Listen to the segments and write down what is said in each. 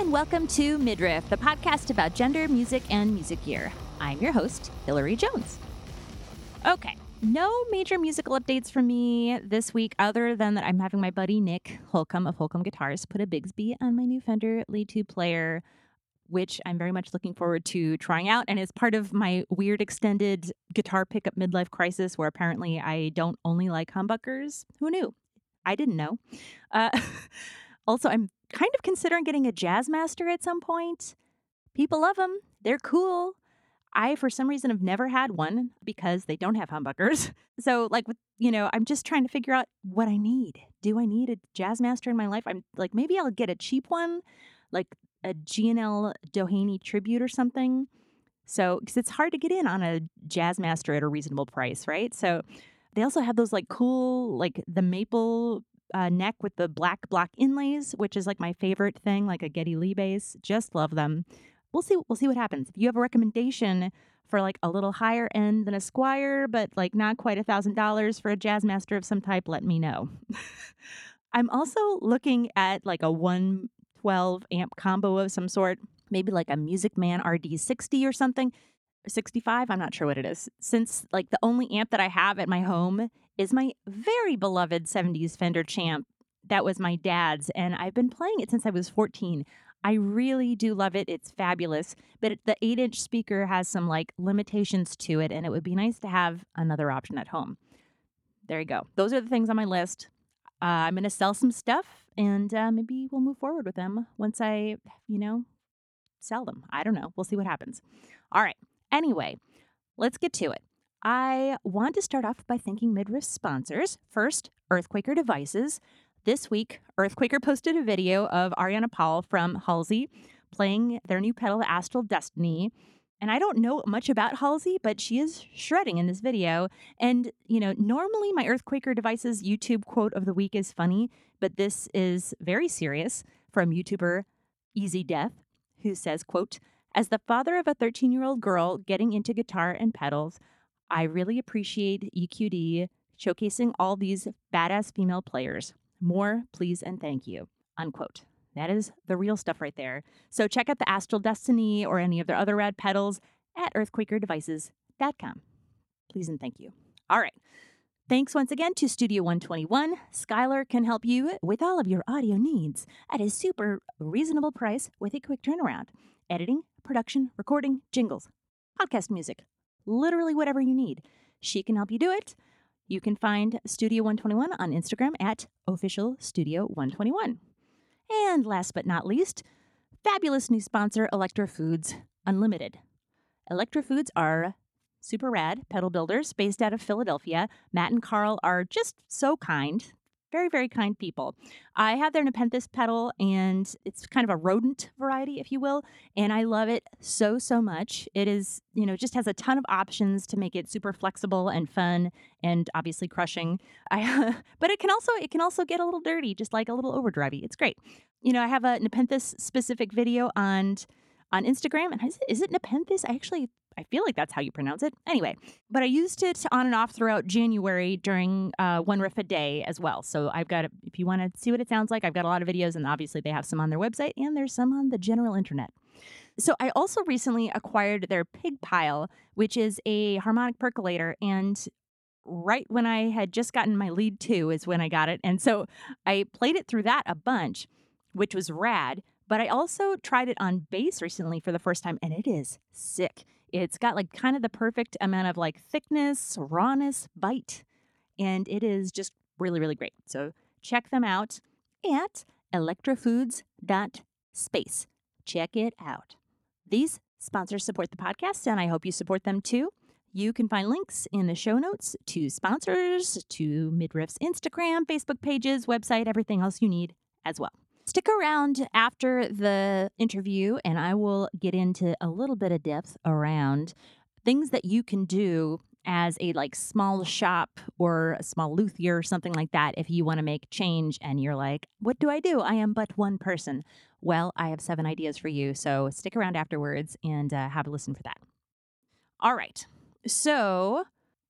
and welcome to Midriff, the podcast about gender, music, and music gear. I'm your host, Hilary Jones. Okay, no major musical updates from me this week, other than that I'm having my buddy Nick Holcomb of Holcomb Guitars put a Bigsby on my new Fender Lead 2 player, which I'm very much looking forward to trying out, and is part of my weird extended guitar pickup midlife crisis, where apparently I don't only like humbuckers. Who knew? I didn't know. Uh, also, I'm kind of considering getting a Jazzmaster at some point. People love them, they're cool. I, for some reason, have never had one because they don't have humbuckers. So, like, with, you know, I'm just trying to figure out what I need. Do I need a Jazzmaster in my life? I'm like, maybe I'll get a cheap one, like a G&L Doheny tribute or something. So, because it's hard to get in on a Jazzmaster at a reasonable price, right? So, they also have those like cool, like the maple uh, neck with the black block inlays, which is like my favorite thing, like a Geddy Lee bass. Just love them. We'll see. We'll see what happens. If you have a recommendation for like a little higher end than a Squier, but like not quite a thousand dollars for a Jazzmaster of some type, let me know. I'm also looking at like a 112 amp combo of some sort, maybe like a Music Man RD60 or something. 65, I'm not sure what it is. Since like the only amp that I have at my home is my very beloved 70s Fender Champ. That was my dad's, and I've been playing it since I was 14. I really do love it. It's fabulous. But the 8 inch speaker has some like limitations to it, and it would be nice to have another option at home. There you go. Those are the things on my list. Uh, I'm going to sell some stuff, and uh, maybe we'll move forward with them once I, you know, sell them. I don't know. We'll see what happens. All right. Anyway, let's get to it. I want to start off by thanking Midriff sponsors. First, Earthquaker Devices. This week, Earthquaker posted a video of Ariana Paul from Halsey playing their new pedal, Astral Destiny. And I don't know much about Halsey, but she is shredding in this video. And, you know, normally my Earthquaker Devices YouTube quote of the week is funny, but this is very serious from YouTuber Easy Death, who says, quote, as the father of a 13 year old girl getting into guitar and pedals, I really appreciate EQD showcasing all these badass female players. More, please, and thank you. Unquote. That is the real stuff right there. So check out the Astral Destiny or any of their other rad pedals at earthquakerdevices.com. Please and thank you. All right. Thanks once again to Studio 121. Skylar can help you with all of your audio needs at a super reasonable price with a quick turnaround. Editing, production, recording, jingles, podcast music, literally whatever you need. She can help you do it. You can find Studio 121 on Instagram at official Studio 121. And last but not least, fabulous new sponsor, Electrofoods Unlimited. Electrofoods are super rad pedal builders based out of Philadelphia. Matt and Carl are just so kind very, very kind people. I have their Nepenthes pedal, and it's kind of a rodent variety, if you will, and I love it so, so much. It is, you know, just has a ton of options to make it super flexible and fun, and obviously crushing. I, but it can also it can also get a little dirty, just like a little overdrivey. It's great. You know, I have a Nepenthes specific video on on Instagram, and is it, is it Nepenthes? I actually I feel like that's how you pronounce it. Anyway, but I used it on and off throughout January during uh, one riff a day as well. So I've got, if you want to see what it sounds like, I've got a lot of videos, and obviously they have some on their website and there's some on the general internet. So I also recently acquired their Pig Pile, which is a harmonic percolator, and right when I had just gotten my lead two is when I got it, and so I played it through that a bunch, which was rad. But I also tried it on bass recently for the first time, and it is sick. It's got like kind of the perfect amount of like thickness, rawness, bite, and it is just really, really great. So check them out at electrofoods.space. Check it out. These sponsors support the podcast, and I hope you support them too. You can find links in the show notes to sponsors, to Midriff's Instagram, Facebook pages, website, everything else you need as well. Stick around after the interview, and I will get into a little bit of depth around things that you can do as a like small shop or a small luthier or something like that if you want to make change and you're like what do i do? I am but one person. Well i have seven ideas for you so stick around afterwards and uh, have a listen for that. All right so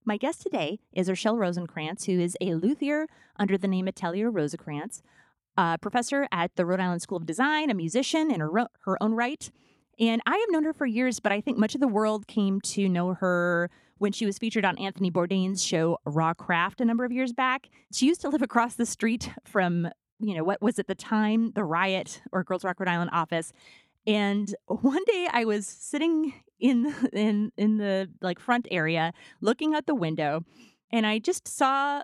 my guest today is Rachel Rosenkrantz, who is a luthier under the name Atelier Rosenkrantz. A professor at the Rhode Island School of Design, a musician in her, her own right. And I have known her for years, but I think much of the world came to know her when she was featured on Anthony Bourdain's show Raw Craft a number of years back. She used to live across the street from, you know, what was at the time the Riot or Girls Rock Rhode Island office. And one day I was sitting in in in the like front area looking out the window and I just saw,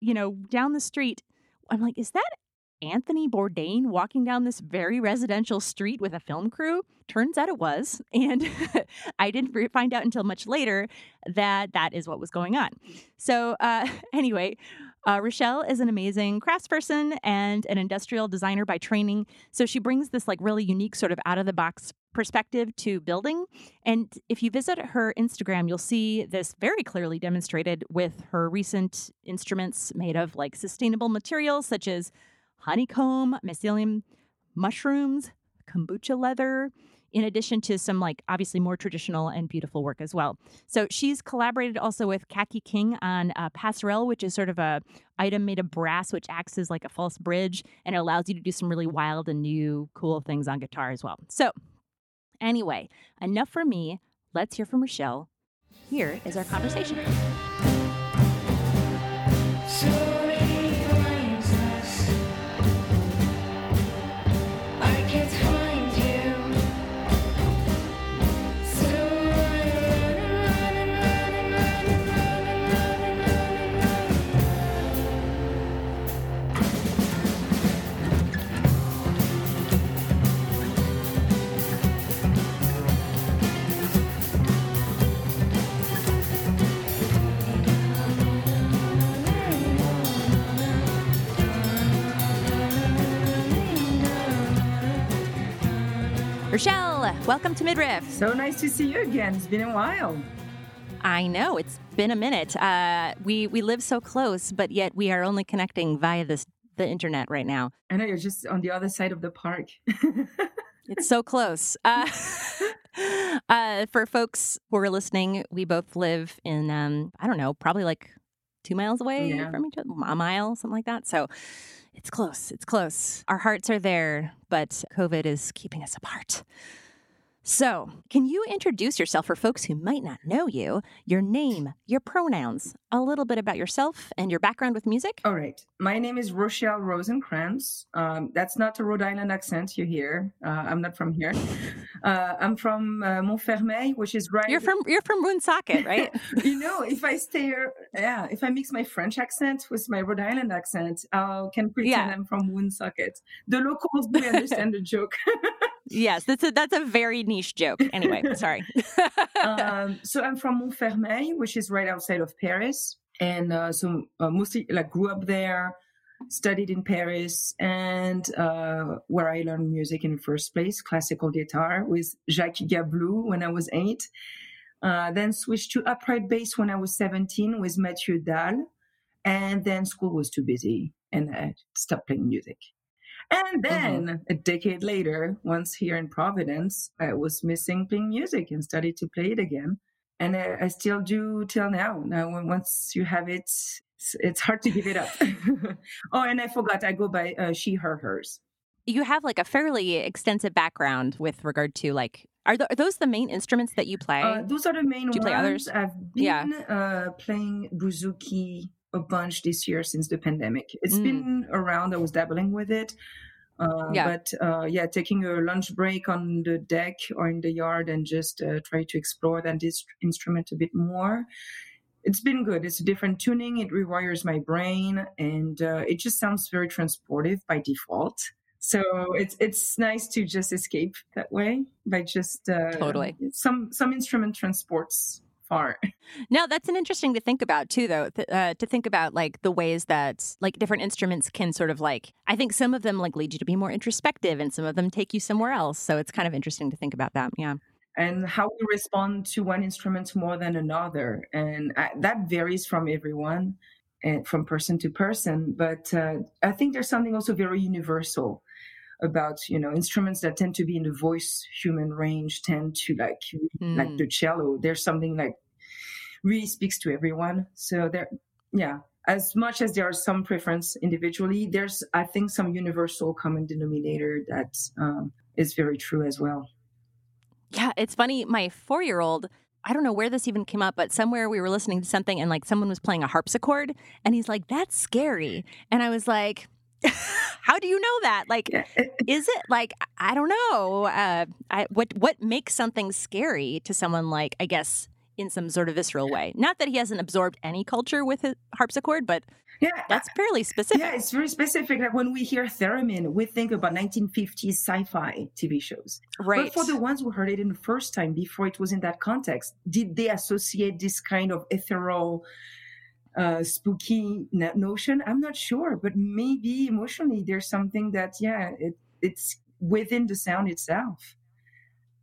you know, down the street. I'm like, is that Anthony Bourdain walking down this very residential street with a film crew? Turns out it was. And I didn't find out until much later that that is what was going on. So, uh, anyway, uh, Rachel is an amazing craftsperson and an industrial designer by training. So she brings this like really unique sort of out of the box perspective to building. And if you visit her Instagram, you'll see this very clearly demonstrated with her recent instruments made of like sustainable materials such as honeycomb, mycelium mushrooms, kombucha leather, in addition to some like obviously more traditional and beautiful work as well. So she's collaborated also with Kaki King on uh, Passerelle, which is sort of a item made of brass, which acts as like a false bridge and allows you to do some really wild and new cool things on guitar as well. So anyway, enough for me. Let's hear from Rachel. Here is our conversation. Rachel, welcome to Midriff. So nice to see you again. It's been a while. I know it's been a minute. Uh, we we live so close, but yet we are only connecting via this the internet right now. I know you're just on the other side of the park. it's so close. Uh, uh, for folks who are listening, we both live in um, I don't know, probably like two miles away yeah. from each other, a mile, something like that. So it's close. It's close. Our hearts are there, but COVID is keeping us apart. So, can you introduce yourself for folks who might not know you, your name, your pronouns, a little bit about yourself and your background with music? All right. My name is Rachel Rosenkrantz. Um, that's not a Rhode Island accent you hear. Uh, I'm not from here. Uh, I'm from uh, Montfermeil, which is right. You're from you're from Woonsocket, right? you know, if I stay here, yeah, if I mix my French accent with my Rhode Island accent, I can pretend yeah. I'm from Woonsocket. The locals will understand the joke. yes, that's a that's a very niche joke. Anyway, sorry. um, so I'm from Montfermeil, which is right outside of Paris, and uh, so uh, mostly like grew up there, studied in Paris, and uh, where I learned music in the first place, classical guitar with Jacques Gablou when I was eight. Uh, then switched to upright bass when I was 17 with Mathieu Dalle. And then school was too busy and I stopped playing music. And mm-hmm. then mm-hmm. a decade later, once here in Providence, I was missing playing music and started to play it again. And I, I still do till now. Now, once you have it, it's, it's hard to give it up. oh, and I forgot, I go by uh, she, her, hers. You have like a fairly extensive background with regard to like are, th- are, those the main instruments that you play? Uh, those are the main Do you ones. play others? I've been yeah. uh, playing bouzouki a bunch this year since the pandemic. It's mm. been around. I was dabbling with it. Uh, yeah. But uh, yeah, taking a lunch break on the deck or in the yard and just uh, try to explore that this instrument a bit more. It's been good. It's a different tuning. It rewires my brain, and uh, it just sounds very transportive by default. So it's it's nice to just escape that way by just uh, totally some some instrument transports far. Now that's an interesting to think about too, though. Th- uh, to think about like the ways that like different instruments can sort of like I think some of them like lead you to be more introspective, and some of them take you somewhere else. So it's kind of interesting to think about that. Yeah. And how we respond to one instrument more than another, and I, that varies from everyone and from person to person. But uh, I think there's something also very universal about you know instruments that tend to be in the voice human range tend to like mm. like the cello there's something like really speaks to everyone so there yeah as much as there are some preference individually, there's I think some universal common denominator that um, is very true as well. Yeah, it's funny. My four year old, I don't know where this even came up, but somewhere we were listening to something and like someone was playing a harpsichord and he's like, that's scary. And I was like, how do you know that? Like, is it like I don't know? Uh, I, what what makes something scary to someone like I guess in some sort of visceral way? Not that he hasn't absorbed any culture with his harpsichord, but yeah, that's fairly specific. Yeah, it's very specific. Like when we hear theremin, we think about 1950s sci-fi TV shows. Right. But for the ones who heard it in the first time before it was in that context, did they associate this kind of ethereal? Uh, spooky notion. I'm not sure, but maybe emotionally there's something that yeah, it, it's within the sound itself.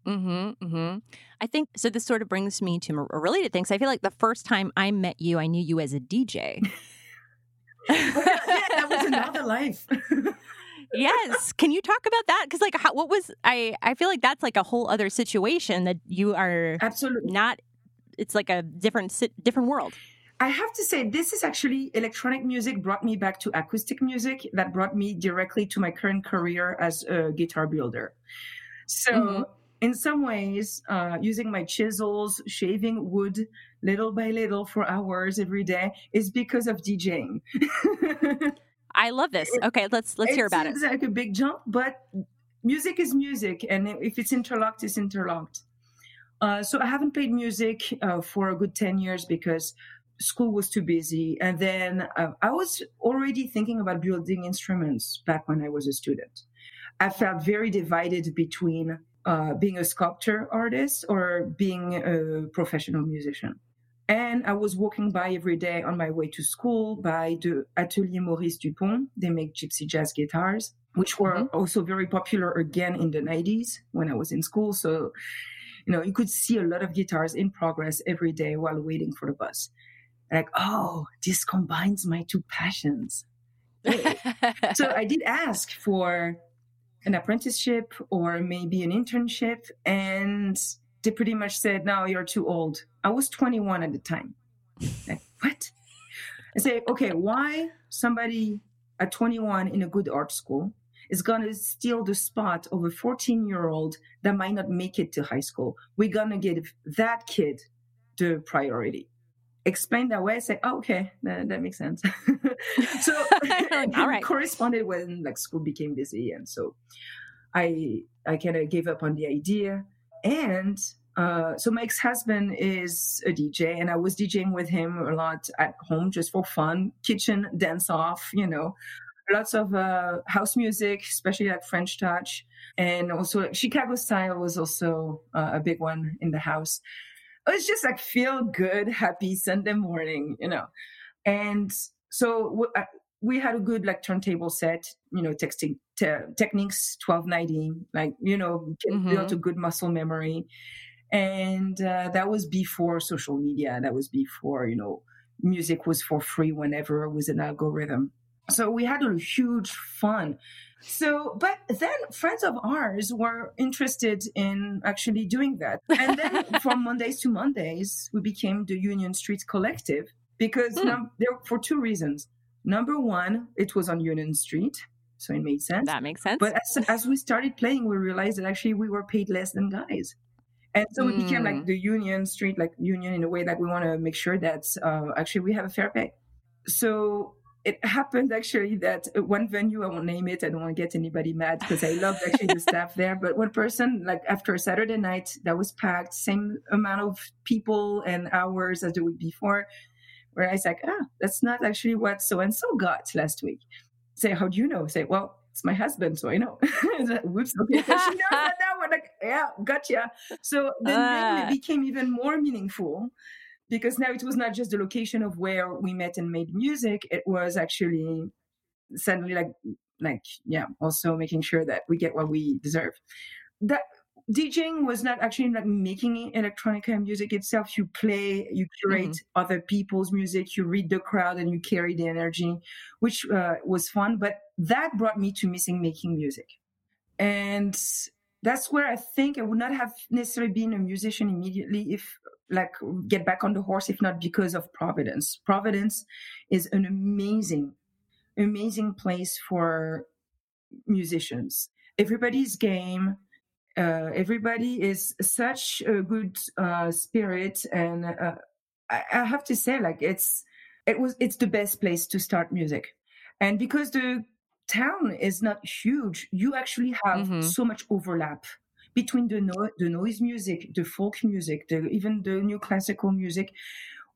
Mm-hmm, mm-hmm. I think so. This sort of brings me to a related things. I feel like the first time I met you, I knew you as a DJ. yeah, that was another life. yes, can you talk about that? Because like, how, what was I? I feel like that's like a whole other situation that you are absolutely not. It's like a different different world. I have to say, this is actually electronic music brought me back to acoustic music that brought me directly to my current career as a guitar builder. So, mm-hmm. in some ways, uh, using my chisels, shaving wood little by little for hours every day is because of DJing. I love this. Okay, let's let's hear about it. It's like a big jump, but music is music, and if it's interlocked, it's interlocked. Uh, so I haven't played music uh, for a good ten years because school was too busy. And then uh, I was already thinking about building instruments back when I was a student. I felt very divided between uh, being a sculptor artist or being a professional musician. And I was walking by every day on my way to school by the Atelier Maurice Dupont. They make gypsy jazz guitars, which were mm-hmm. also very popular again in the 90s when I was in school. So, you know, you could see a lot of guitars in progress every day while waiting for the bus like, oh, this combines my two passions. so I did ask for an apprenticeship or maybe an internship, and they pretty much said, no, you're too old. I was 21 at the time. Like, what? I say, okay, why somebody at 21 in a good art school is going to steal the spot of a 14 year old that might not make it to high school? We're going to give that kid the priority explained that way, I say, oh, okay, that, that makes sense. so all right. corresponded when like school became busy. And so I I kind of gave up on the idea. And uh, so my ex-husband is a DJ and I was DJing with him a lot at home just for fun, kitchen dance off, you know, lots of uh, house music, especially like French touch. And also Chicago style was also uh, a big one in the house it's just like feel good, happy Sunday morning, you know. And so we had a good like turntable set, you know, texting te- Technics 1290, like, you know, mm-hmm. built a good muscle memory. And uh, that was before social media. That was before, you know, music was for free whenever with an algorithm. So we had a huge fun so, but then friends of ours were interested in actually doing that. And then from Mondays to Mondays, we became the Union Street Collective because hmm. num- there for two reasons. Number one, it was on Union Street, so it made sense. That makes sense. But as, as we started playing, we realized that actually we were paid less than guys. And so it became like hmm. the Union Street, like Union in a way that we want to make sure that uh, actually we have a fair pay. So it happened actually that one venue, I won't name it, I don't want to get anybody mad because I loved actually the staff there. But one person, like after a Saturday night that was packed, same amount of people and hours as the week before, where I was like, ah, that's not actually what so and so got last week. Say, how do you know? Say, well, it's my husband, so I know. Whoops, okay. she knows that now. We're like, yeah, gotcha. So then uh. it became even more meaningful because now it was not just the location of where we met and made music it was actually suddenly like like yeah also making sure that we get what we deserve that DJing was not actually like making electronic music itself. You play, you curate mm-hmm. other people's music, you read the crowd, and you carry the energy, which uh, was fun. But that brought me to missing making music, and that's where I think I would not have necessarily been a musician immediately if like get back on the horse if not because of Providence. Providence is an amazing, amazing place for musicians. Everybody's game. Uh, everybody is such a good uh, spirit, and uh, I, I have to say, like it's it was it's the best place to start music, and because the town is not huge, you actually have Mhm. so much overlap between the no- the noise music, the folk music, the even the new classical music.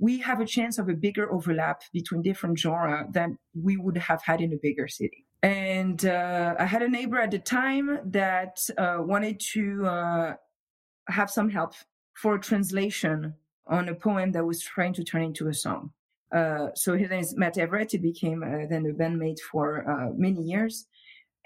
We have a chance of a bigger overlap between different genre than we would have had in a bigger city. And uh, I had a neighbor at the time that uh, wanted to uh, have some help for a translation on a poem that was trying to turn into a song. Uh, so his name is Matt Everett. He became uh, then a bandmate for uh, many years.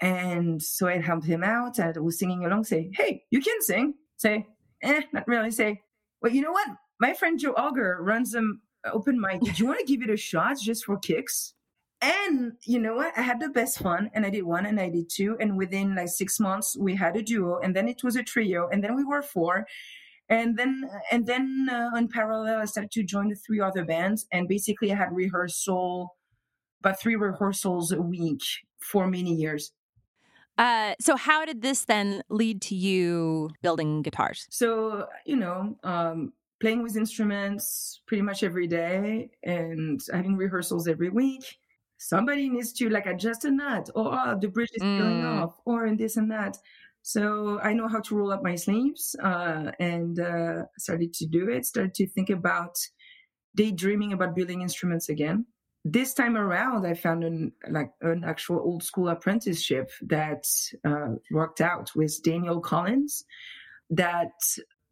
And so I helped him out. I was singing along, say, hey, you can sing. Say, eh, not really. Say, well, you know what? My friend Joe Auger runs an open mic. Do you want to give it a shot just for kicks? And you know what? I had the best fun and I did one and I did two. And within like six months, we had a duo and then it was a trio and then we were four. And then, and then uh, in parallel, I started to join the three other bands. And basically I had rehearsal, about three rehearsals a week for many years. Uh, so how did this then lead to you building guitars? So, you know, um, playing with instruments pretty much every day and having rehearsals every week. Somebody needs to like adjust a nut or oh, the bridge is Mm. off or and this and that. So I know how to roll up my sleeves uh, and uh, started to do it, started to think about daydreaming about building instruments again. This time around, I found an like an actual old school apprenticeship that uh, worked out with Daniel Collins. That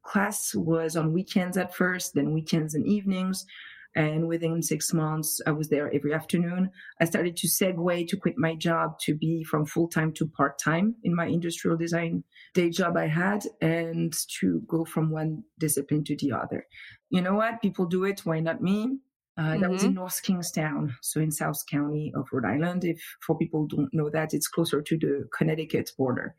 class was on weekends at first, then weekends and evenings. And within six months, I was there every afternoon. I started to segue to quit my job to be from full time to part time in my industrial design day job I had and to go from one discipline to the other. You know what? People do it. Why not me? Uh, That was in North Kingstown, so in South County of Rhode Island. If for people don't know that, it's closer to the Connecticut border.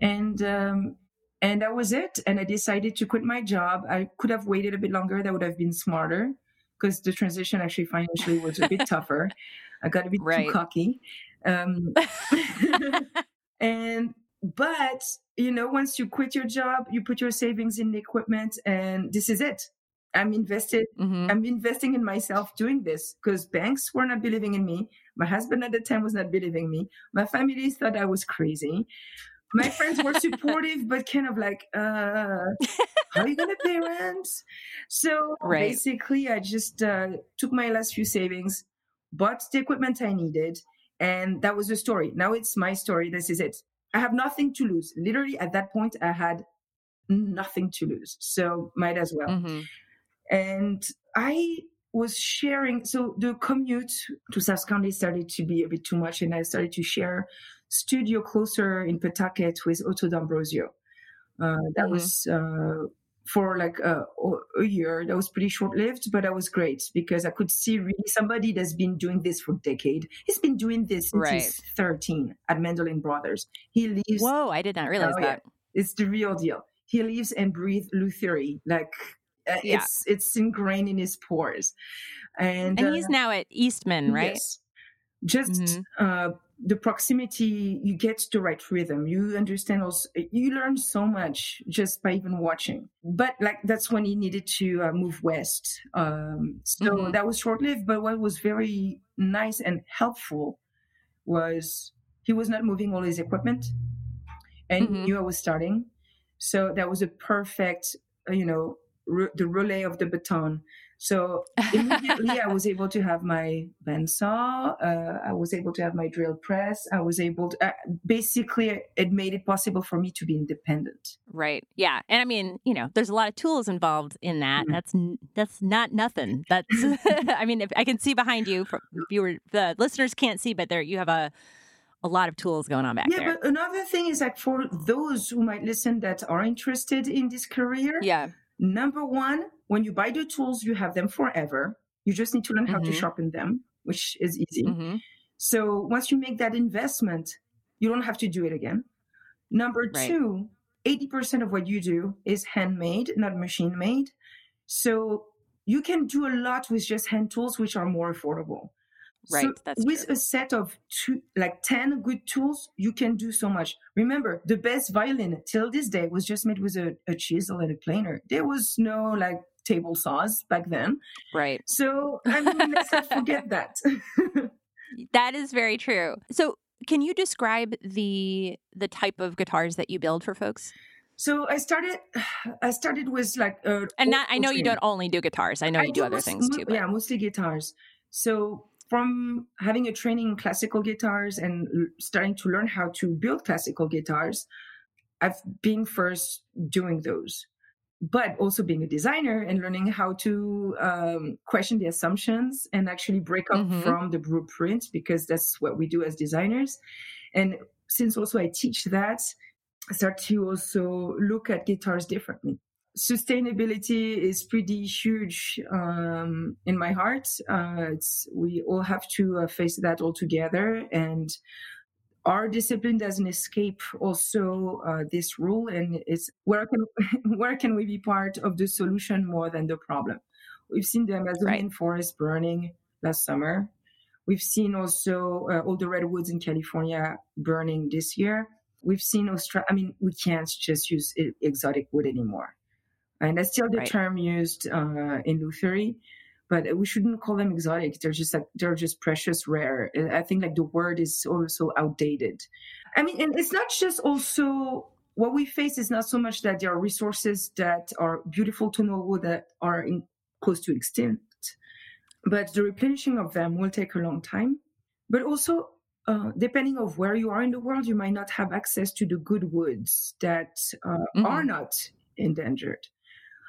And um, and that was it. And I decided to quit my job. I could have waited a bit longer. That would have been smarter because the transition actually financially was a bit tougher. I got a bit Right. too cocky. Um, and but you know, once you quit your job, you put your savings in the equipment, and this is it. I'm invested. hmm I'm investing in myself doing this because banks were not believing in me. My husband at the time was not believing me. My family thought I was crazy. My friends were supportive, but kind of like, uh, how are you going to pay rent? So Right. basically, I just uh, took my last few savings, bought the equipment I needed, and that was the story. Now it's my story. This is it. I have nothing to lose. Literally, at that point, I had nothing to lose. So might as well hmm and I was sharing. So the commute to South County started to be a bit too much, and I started to share studio closer in Pawtucket with Otto D'Ambrosio. Uh, that Mhm. was uh, for like a, a year. That was pretty short lived, but that was great because I could see really somebody that's been doing this for a decade. He's been doing this since Right. he's 13 at Mandolin Brothers. He lives Whoa, I did not realize Oh, yeah. that. it's the real deal. He lives and breathes Lutherie. Like Yeah. it's it's ingrained in his pores. And, And uh, he's now at Eastman, right? yes, just Mhm. uh, the proximity, you get the right rhythm. You understand also. You learn so much just by even watching. But like that's when he needed to uh, move west. Um, so Mhm. that was short lived. But what was very nice and helpful was he was not moving all his equipment and he Mhm. knew I was starting. So that was a perfect, uh, you know, the relay of the baton. So immediately I was able to have my bandsaw. Uh, I was able to have my drill press. I was able to, uh, basically, it made it possible for me to be independent. Right. Yeah. And I mean, you know, there's a lot of tools involved in that. Mhm. That's that's not nothing. That's I mean, if I can see behind you for viewer the listeners can't see, but there you have a a lot of tools going on back yeah, there. but another thing is like for those who might listen that are interested in this career, yeah. Number one, when you buy the tools, you have them forever. You just need to learn how to Mhm. sharpen them, which is easy. hmm So once you make that investment, you don't have to do it again. Number Right. two, 80% of what you do is handmade, not machine made. So you can do a lot with just hand tools, which are more affordable. Right. So that's with true. a set of two, like 10 good tools, you can do so much. Remember, the best violin till this day was just made with a, a chisel and a planer. There was no like table saws back then. Right. So I mean, let's not forget that. That is very true. So, can you describe the the type of guitars that you build for folks? so I started, I started with like, uh, And not, I know you don't only do guitars. I know you do other most- things too. But Yeah, mostly guitars. So from having a training in classical guitars and starting to learn how to build classical guitars, I've been first doing those, but also being a designer and learning how to um, question the assumptions and actually break up Mhm. from the blueprint because that's what we do as designers. And since also I teach that, I start to also look at guitars differently sustainability is pretty huge um, in my heart. Uh, it's, we all have to uh, face that all together, and our discipline doesn't escape also uh, this rule. And it's where can where can we be part of the solution more than the problem? We've seen the Amazonian Right. forest burning last summer. We've seen also uh, all the redwoods in California burning this year. We've seen Australia. I mean, we can't just use e- exotic wood anymore and that's still the Right. term used uh, in Lutherie, but we shouldn't call them exotic. They're just like they're just precious, rare. I think like the word is also outdated. I mean, and it's not just also what we face is not so much that there are resources that are beautiful to know that are in, close to extinct, but the replenishing of them will take a long time. But also, uh, depending of where you are in the world, you might not have access to the good woods that uh, Mhm. are not endangered.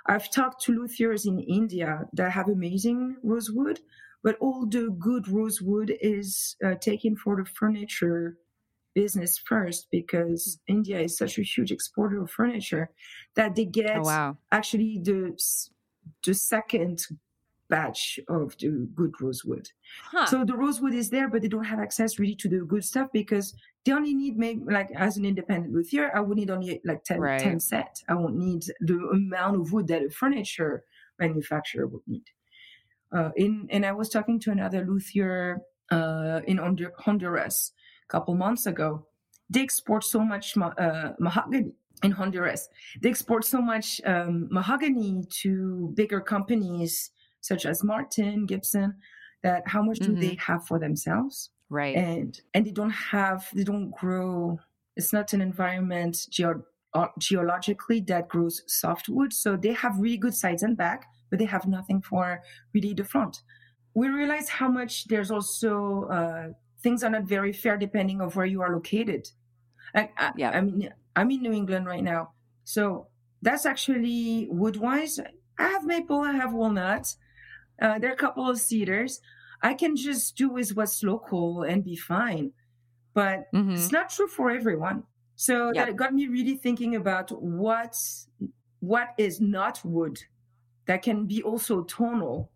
I've talked to luthiers in India that have amazing rosewood, but all the good rosewood is uh, taken for the furniture business first because India is such a huge exporter of furniture that they get oh wow. actually the the second batch of the good rosewood. Huh. So the rosewood is there, but they don't have access really to the good stuff because they only need maybe like as an independent luthier, I would need only like 10, Right. 10 set. I won't need the amount of wood that a furniture manufacturer would need. Uh, in and I was talking to another luthier uh, in Honduras a couple months ago. They export so much ma- uh, mahogany in Honduras. They export so much um, mahogany to bigger companies such as Martin, Gibson, that how much do Mhm. they have for themselves? right. And and they don't have, they don't grow. It's not an environment geo- uh, geologically that grows softwood, so they have really good sides and back, but they have nothing for really the front. We realize how much there's also uh, things are not very fair depending of where you are located. I, I, Yeah. I mean, I'm in New England right now, so that's actually wood wise. I have maple, I have walnut. Uh, there are a couple of cedars. I can just do with what's local and be fine. But Mhm. it's not true for everyone. So that got me really thinking about what what is not wood that can be also tonal.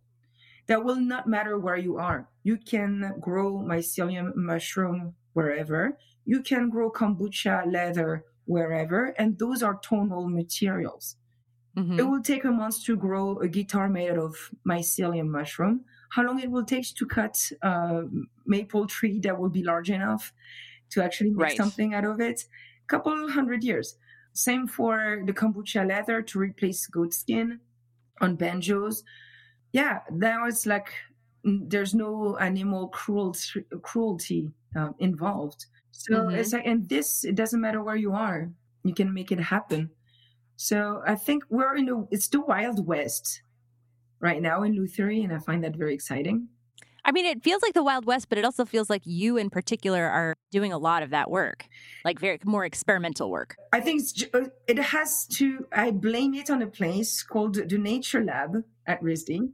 That will not matter where you are. You can grow mycelium mushroom wherever. You can grow kombucha leather wherever, and those are tonal materials. Mhm. It will take a month to grow a guitar made out of mycelium mushroom. How long it will take to cut a maple tree that will be large enough to actually make Right. something out of it? A couple hundred years. Same for the kombucha leather to replace goat skin on banjos. Yeah, now it's like there's no animal cruelty cruelty uh, involved. So Mhm. it's like, and this it doesn't matter where you are, you can make it happen. So I think we're in the it's the wild west right now in Lutherie, and I find that very exciting. I mean, it feels like the Wild West, but it also feels like you in particular are doing a lot of that work, like very more experimental work. I think it's, uh, it has to. I blame it on a place called the Nature Lab at RISD.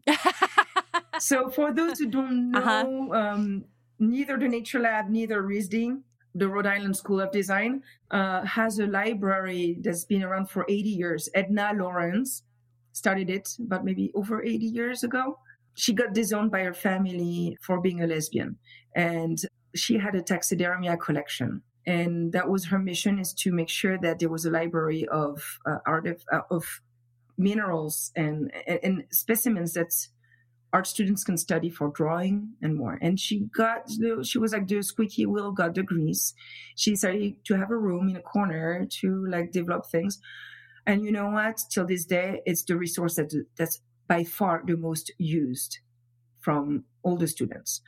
so for those who don't know, Uh-huh. um, neither the Nature Lab, neither RISD, the Rhode Island School of Design, uh, has a library that's been around for 80 years. Edna Lawrence started it about maybe over 80 years ago. She got disowned by her family for being a lesbian, and she had a taxidermia collection. And that was her mission: is to make sure that there was a library of uh, art of, uh, of minerals and, and specimens that art students can study for drawing and more. And she got, she was like the squeaky wheel got the grease. She started to have a room in a corner to like develop things. And you know what? Till this day, it's the resource that that's by far the most used from all the students.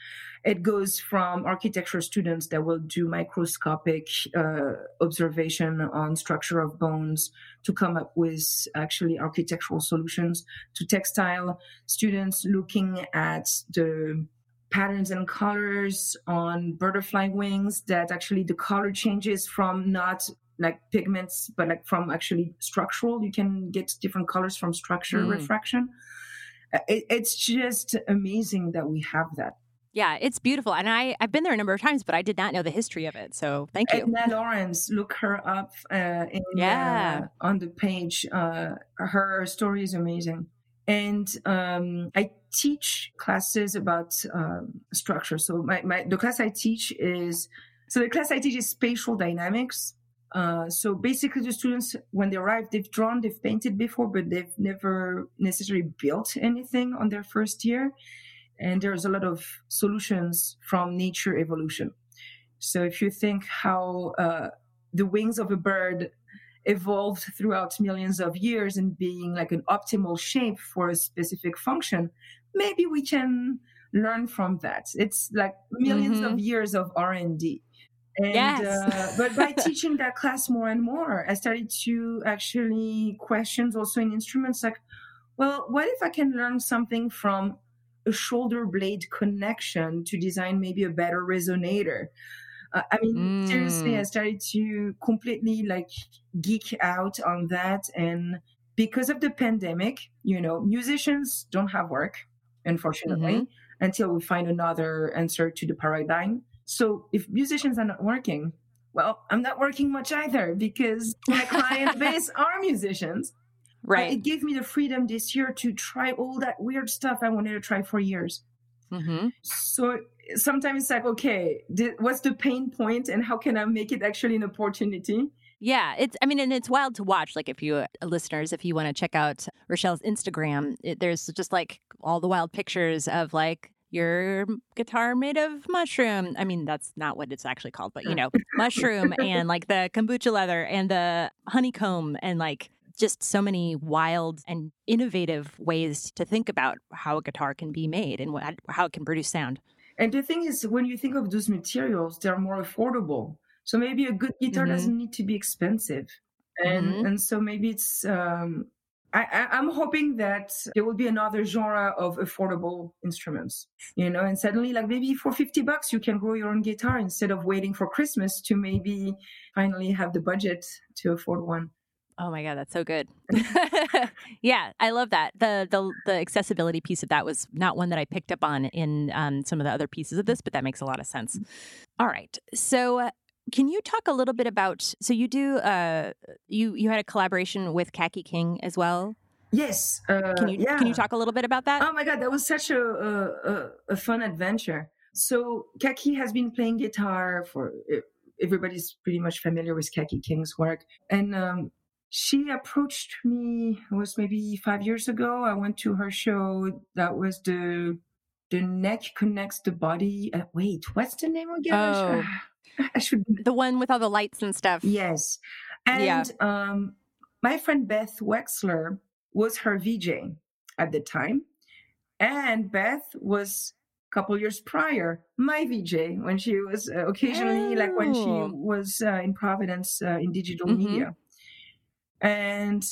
It goes from architecture students that will do microscopic uh, observation on structure of bones to come up with actually architectural solutions to textile students looking at the patterns and colors on butterfly wings that actually the color changes from not like pigments but like from actually structural you can get different colors from structure mm. refraction it, it's just amazing that we have that. Yeah, it's beautiful. And I, I've been there a number of times, but I did not know the history of it. So thank you. Edna Lawrence, look her up uh, in, yeah. Uh, on the page. Uh, her story is amazing. And um, I teach classes about um, structure. So my, my, the class I teach is, so the class I teach is spatial dynamics. Uh, so basically, the students, when they arrive, they've drawn, they've painted before, but they've never necessarily built anything on their first year. And there's a lot of solutions from nature evolution. So if you think how uh, the wings of a bird evolved throughout millions of years and being like an optimal shape for a specific function, maybe we can learn from that. It's like 1000000s mm-hmm. of years of R and D. And, yes. uh, but by teaching that class more and more, I started to actually questions also in instruments like, well, what if I can learn something from a shoulder blade connection to design maybe a better resonator? Uh, I mean, mm. seriously, I mm. started to completely like geek out on that. And because of the pandemic, you know, musicians don't have work, unfortunately, mm-hmm. until we find another answer to the paradigm. So if musicians are not working, well, I'm not working much either because my client base are musicians. Right. But it gave me the freedom this year to try all that weird stuff I wanted to try for years. Mm-hmm. So sometimes it's like, okay, what's the pain point and how can I make it actually an opportunity? Yeah, it's. I mean, and it's wild to watch. Like, if you uh, listeners, if you want to check out Rachel's Instagram, it, there's just like all the wild pictures of like your guitar made of mushroom. I mean, that's not what it's actually called, but you know, mushroom and like the kombucha leather and the honeycomb and like just so many wild and innovative ways to think about how a guitar can be made and what, how it can produce sound. And the thing is, when you think of those materials, they're more affordable. So maybe a good guitar mm-hmm. doesn't need to be expensive. And, mm-hmm. and so maybe it's um, I, am hoping that there will be another genre of affordable instruments, you know, and suddenly, like maybe for 50 bucks, you can grow your own guitar instead of waiting for Christmas to maybe finally have the budget to afford one. Oh my god, that's so good. yeah, I love that. The the the accessibility piece of that was not one that I picked up on in um, some of the other pieces of this, but that makes a lot of sense. All right, so. Can you talk a little bit about? So you do. Uh, you you had a collaboration with Kaki King as well. Yes. Uh, can you yeah. can you talk a little bit about that? Oh my god, that was such a a, a fun adventure. So Kaki has been playing guitar for everybody's pretty much familiar with Kaki King's work, and um, she approached me. It was maybe five years ago. I went to her show. That was the the neck connects the body. Uh, wait, what's the name again? Oh. I should the one with all the lights and stuff. Yes, and yeah. um, my friend Beth Wexler was her VJ at the time, and Beth was a couple years prior my VJ when she was uh, occasionally oh. like when she oh. was uh, in Providence uh, in digital mm-hmm. media, and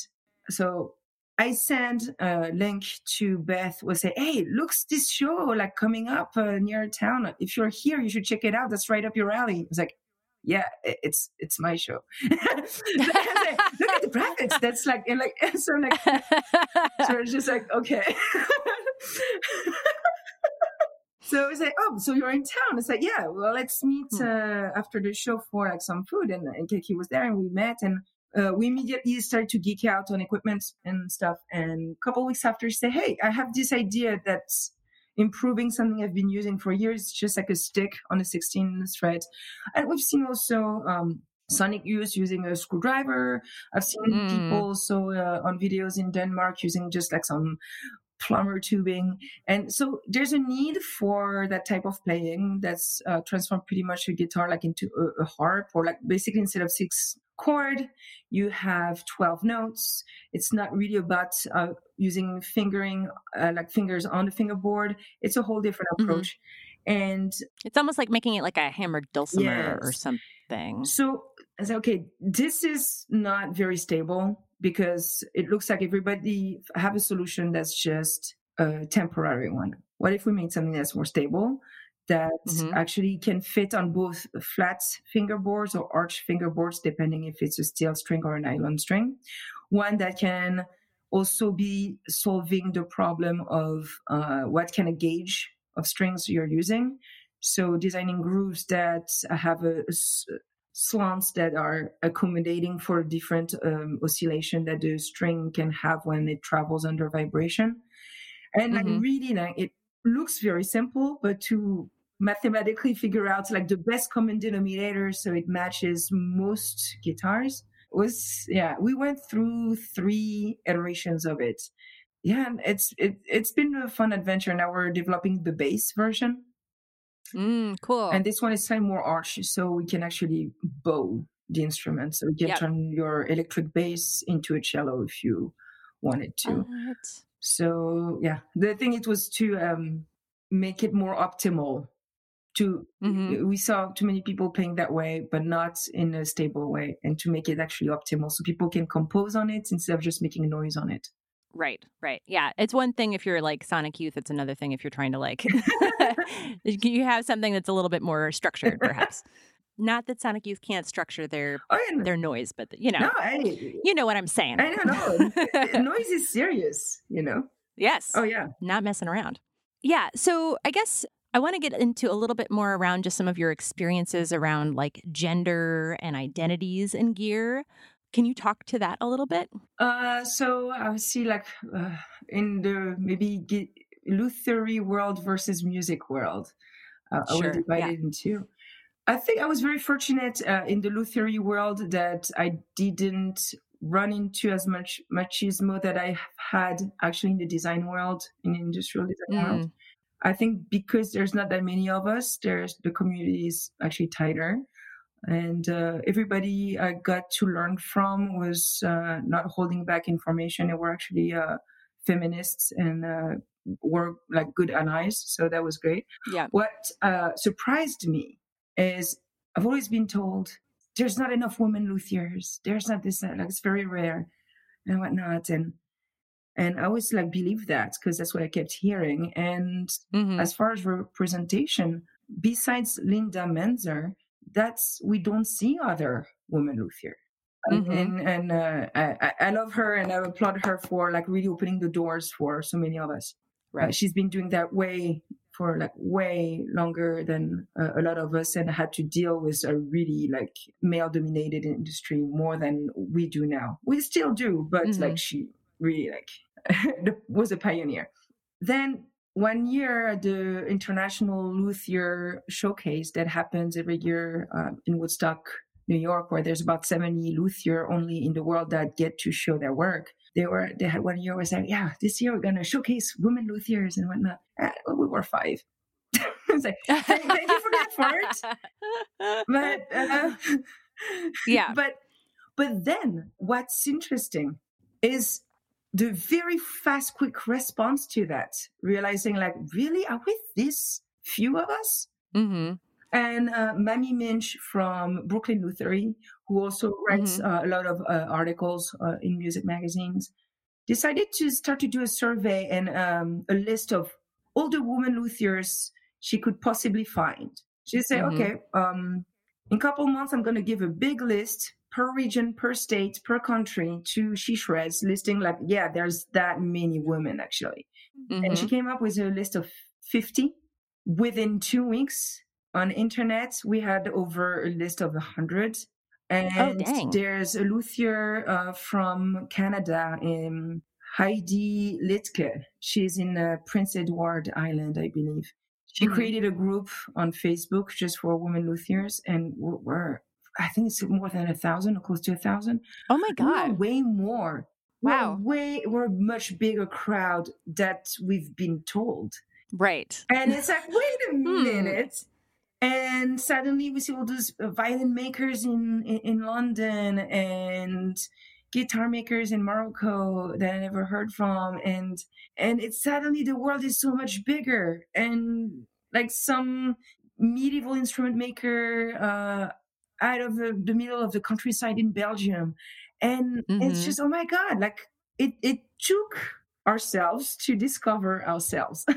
so I send a link to Beth. Was say, hey, looks this show like coming up uh, near town. If you're here, you should check it out. That's right up your alley. It's like, yeah, it's it's my show. look at the brackets. That's like and like so like so it's just like okay. so it was like, oh, so you're in town? It's like, yeah, well, let's meet hmm. uh, after the show for like some food. And, and Kaki was there, and we met, and uh, we immediately started to geek out on equipment and stuff. And a couple weeks after, say, "Hey, I have this idea that's improving something I've been using for years, just like a stick on a 16 thread." And we've seen also um, Sonic Youth using a screwdriver. I've seen Mm. people also uh, on videos in Denmark using just like some plumber tubing. And so there's a need for that type of playing that's uh, transformed pretty much a guitar like into a, a harp or like basically instead of six chord, you have 12 notes. It's not really about uh, using fingering, uh, like fingers on the fingerboard. It's a whole different Mhm. approach. And It's almost like making it like a hammered dulcimer or something. so I said, okay, this is not very stable because it looks like everybody have a solution that's just a temporary one. What if we made something that's more stable that Mhm. actually can fit on both flat fingerboards or arch fingerboards, depending if it's a steel string or a nylon string? One that can also be solving the problem of uh, what kind of gauge of strings you're using. So designing grooves that have a, slants that are accommodating for different um, oscillation that the string can have when it travels under vibration. And like Mhm. really like it looks very simple, but to mathematically figure out like the best common denominator so it matches most guitars was yeah, we went through three iterations of it. Yeah, and it's it, it's been a fun adventure. Now we're developing the bass version. Mm, cool. And this one is slightly more arch, so we can actually bow the instrument. So you can Yep. turn your electric bass into a cello if you wanted to. What? So yeah, the thing it was to um, make it more optimal. To Mhm. we saw too many people playing that way, but not in a stable way, and to make it actually optimal, so people can compose on it instead of just making noise on it. Right, right. Yeah. It's one thing if you're like Sonic Youth, it's another thing if you're trying to like you have something that's a little bit more structured, perhaps. Not that Sonic Youth can't structure their Oh their noise, but you know, no, I, you know what I'm saying. I don't know. noise is serious, you know. yes. Oh yeah. not messing around. Yeah. So I guess I want to get into a little bit more around just some of your experiences around like gender and identities in gear. Can you talk to that a little bit? Uh, so I see like uh, in the maybe gi- lutherie world versus music world. Uh, I Sure, would divide yeah. into. I think I was very fortunate uh, in the lutherie world that I didn't run into as much machismo that I have had actually in the design world, in the industrial design world. Mm, I think because there's not that many of us, there's the community is actually tighter, and uh, everybody I got to learn from was uh, not holding back information. They were actually uh, feminists and uh, were like good allies, so that was great. yeah. What uh, surprised me is I've always been told there's not enough women luthiers. There's not this, like it's very rare and whatnot, and and I always like believe that because that's what I kept hearing. And Mhm. as far as representation, besides Linda Manzer, that's we don't see other women luthier. And- Mhm. And and uh, I, I- love her and I applaud her for like really opening the doors for so many of us. Uh, Right. she's been doing that way for like way longer than uh, a lot of us and had to deal with a really like male dominated industry more than we do now. We still do, but Mhm. like she really like was a pioneer. Then one year, the International Luthier Showcase that happens every year uh, in Woodstock, New York, where there's about 70 luthier only in the world that get to show their work. They were they had one year was like, yeah, this year we're gonna showcase women luthiers and whatnot. Uh, we were five. it's like, thank, thank you for the effort, but uh, Yeah. but but then what's interesting is the very fast, quick response to that, realizing like, really, are we this few of us? hmm And uh, Mamie Minch from Brooklyn Lutherie, who also writes uh, a lot of uh, articles uh, in music magazines, decided to start to do a survey and um, a list of all the women luthiers she could possibly find. She said, Mhm. okay, um, in a couple months, I'm going to give a big list per region, per state, per country to She Shreds, listing like, yeah, there's that many women actually. And she came up with a list of 50. Within two weeks on internet, we had over a list of 100. And dang. there's a luthier uh, from Canada, um, Heidi Litke. She's in uh, Prince Edward Island, I believe. She Mhm. created a group on Facebook just for women luthiers, and we're, we're I think it's more than a thousand or close to a thousand. Oh my God. Way more. Wow. We're way, we're a much bigger crowd that we've been told. Right. And it's like, wait a Hmm. minute. And suddenly we see all those uh, violin makers in, in, in London and guitar makers in Morocco that I never heard from. And, and it's suddenly the world is so much bigger. And like some medieval instrument maker, uh, out of the, the middle of the countryside in Belgium. And it's Mhm. just, oh my God, like it, it took ourselves to discover ourselves.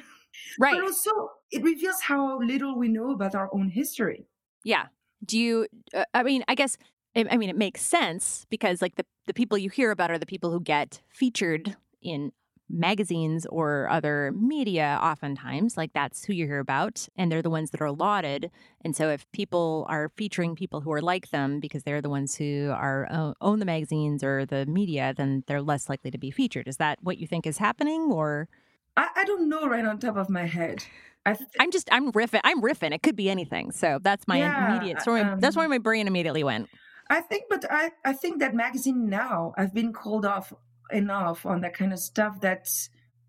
Right. But also, it reveals how little we know about our own history. Yeah. Do you, uh, I mean, I guess, I I mean, it makes sense because like the, the people you hear about are the people who get featured in magazines or other media oftentimes like that's who you hear about and they're the ones that are lauded. And so if people are featuring people who are like them because they're the ones who are uh, own the magazines or the media then they're less likely to be featured. Is that what you think is happening or? I, I don't know right on top of my head. I th- i'm just i'm riffing i'm riffing. It could be anything. So that's my Yeah, immediate story. That's um, where my brain immediately went. I think, but I, I think that magazine now, I've been called off enough on that kind of stuff that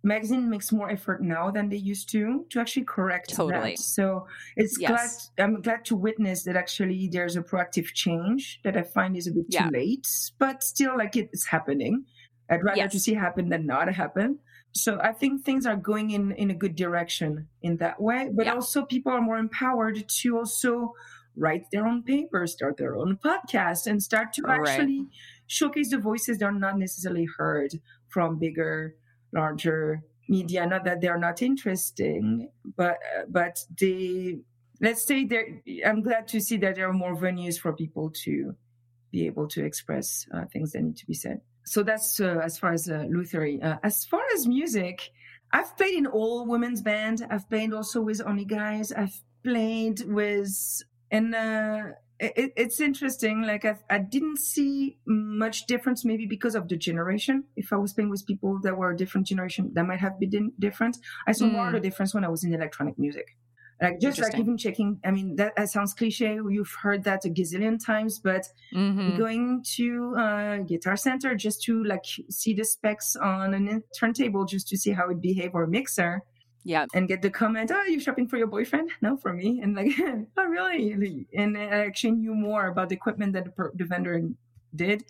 magazine makes more effort now than they used to to actually correct Totally. that. So it's Yes. glad I'm glad to witness that actually there's a proactive change that I find is a bit Yeah. too late, but still like it's happening. I'd rather to see happen than not happen. So I think things are going in in a good direction in that way, but Yeah. also people are more empowered to also write their own papers, start their own podcast, and start to Right. Showcase the voices that are not necessarily heard from bigger, larger media. Not that they're not interesting, but uh, but they let's say there. I'm glad to see that there are more venues for people to be able to express uh, things that need to be said. So that's uh, as far as uh, Lutherie. Uh, as far as music, I've played in all women's band. I've played also with only guys. I've played with and uh, it, it's interesting. Like I, I didn't see much difference, maybe because of the generation. If I was playing with people that were a different generation, that might have been different. I saw more of Mm. the difference when I was in electronic music. Like just like even checking. I mean, that, that sounds cliche. You've heard that a gazillion times, but Mhm. going to uh, Guitar Center just to like see the specs on a turntable, just to see how it behave or a mixer yeah and get the comment, "Oh, you're shopping for your boyfriend?" No, for me. And like, "Oh, really?" And I actually knew more about the equipment that the, the vendor did.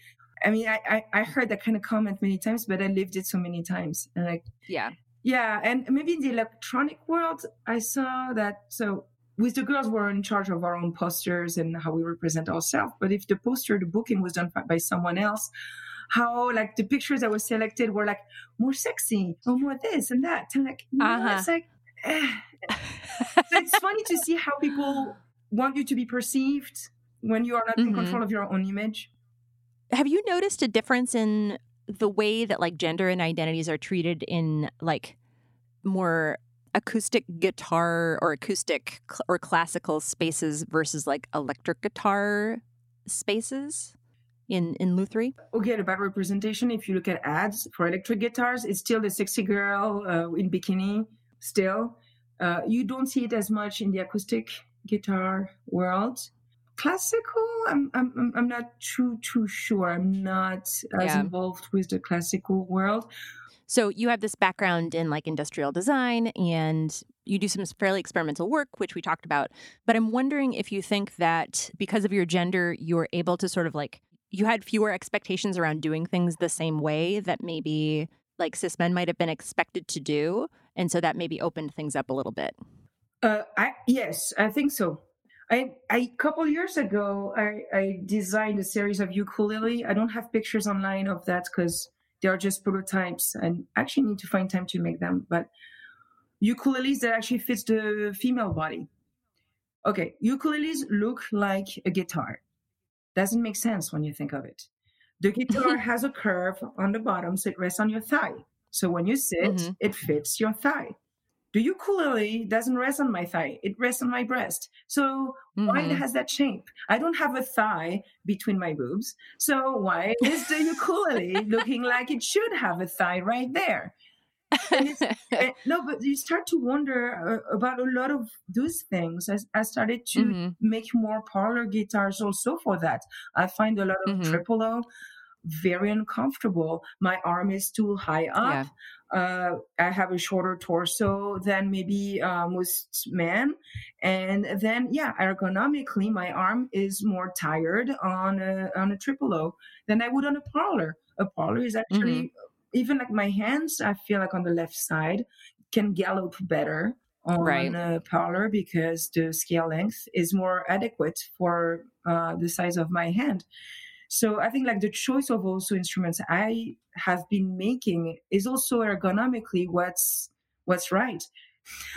I mean, I, I I heard that kind of comment many times, but I lived it so many times, and like, yeah yeah. And maybe in the electronic world, I saw that. So with the girls, we're in charge of our own posters and how we represent ourselves. But if the poster, the booking was done by someone else, how like the pictures that were selected were like more sexy or more this and that. And like, no, Uh-huh. it's like. eh. so it's funny to see how people want you to be perceived when you are not in Mhm. control of your own image. Have you noticed a difference in the way that like gender and identities are treated in like more acoustic guitar or acoustic cl- or classical spaces versus like electric guitar spaces in in Lutherie? Okay, about representation, if you look at ads for electric guitars, it's still the sexy girl uh, in bikini. Still, uh, you don't see it as much in the acoustic guitar world. Classical, I'm I'm I'm- I'm not too too sure. I'm not as Yeah. involved with the classical world. So you have this background in like industrial design and you do some fairly experimental work, which we talked about. But I'm wondering if you think that because of your gender, you're able to sort of like, you had fewer expectations around doing things the same way that maybe like cis men might have been expected to do. And so that maybe opened things up a little bit. Uh, I yes, I think so. I a couple years ago, I, I designed a series of ukulele. I don't have pictures online of that because they are just prototypes, and actually need to find time to make them. But ukuleles that actually fits the female body. Okay, ukuleles look like a guitar. Doesn't make sense when you think of it. The guitar has a curve on the bottom, so it rests on your thigh. So when you sit, Mhm. it fits your thigh. The ukulele doesn't rest on my thigh; it rests on my breast. So why it has that shape? I don't have a thigh between my boobs. So why is the ukulele looking like it should have a thigh right there? and, no, but you start to wonder uh, about a lot of those things. I, I started to mm-hmm. make more parlor guitars also for that. I find a lot of mm-hmm. triple O very uncomfortable. My arm is too high up. Yeah. Uh, I have a shorter torso than maybe uh, most men. And then, yeah, ergonomically, my arm is more tired on a, on a triple O than I would on a parlor. A parlor is actually, mm-hmm. Even like my hands, I feel like on the left side can gallop better on right. a parlor because the scale length is more adequate for uh, the size of my hand. So I think like the choice of also instruments I have been making is also ergonomically what's what's right.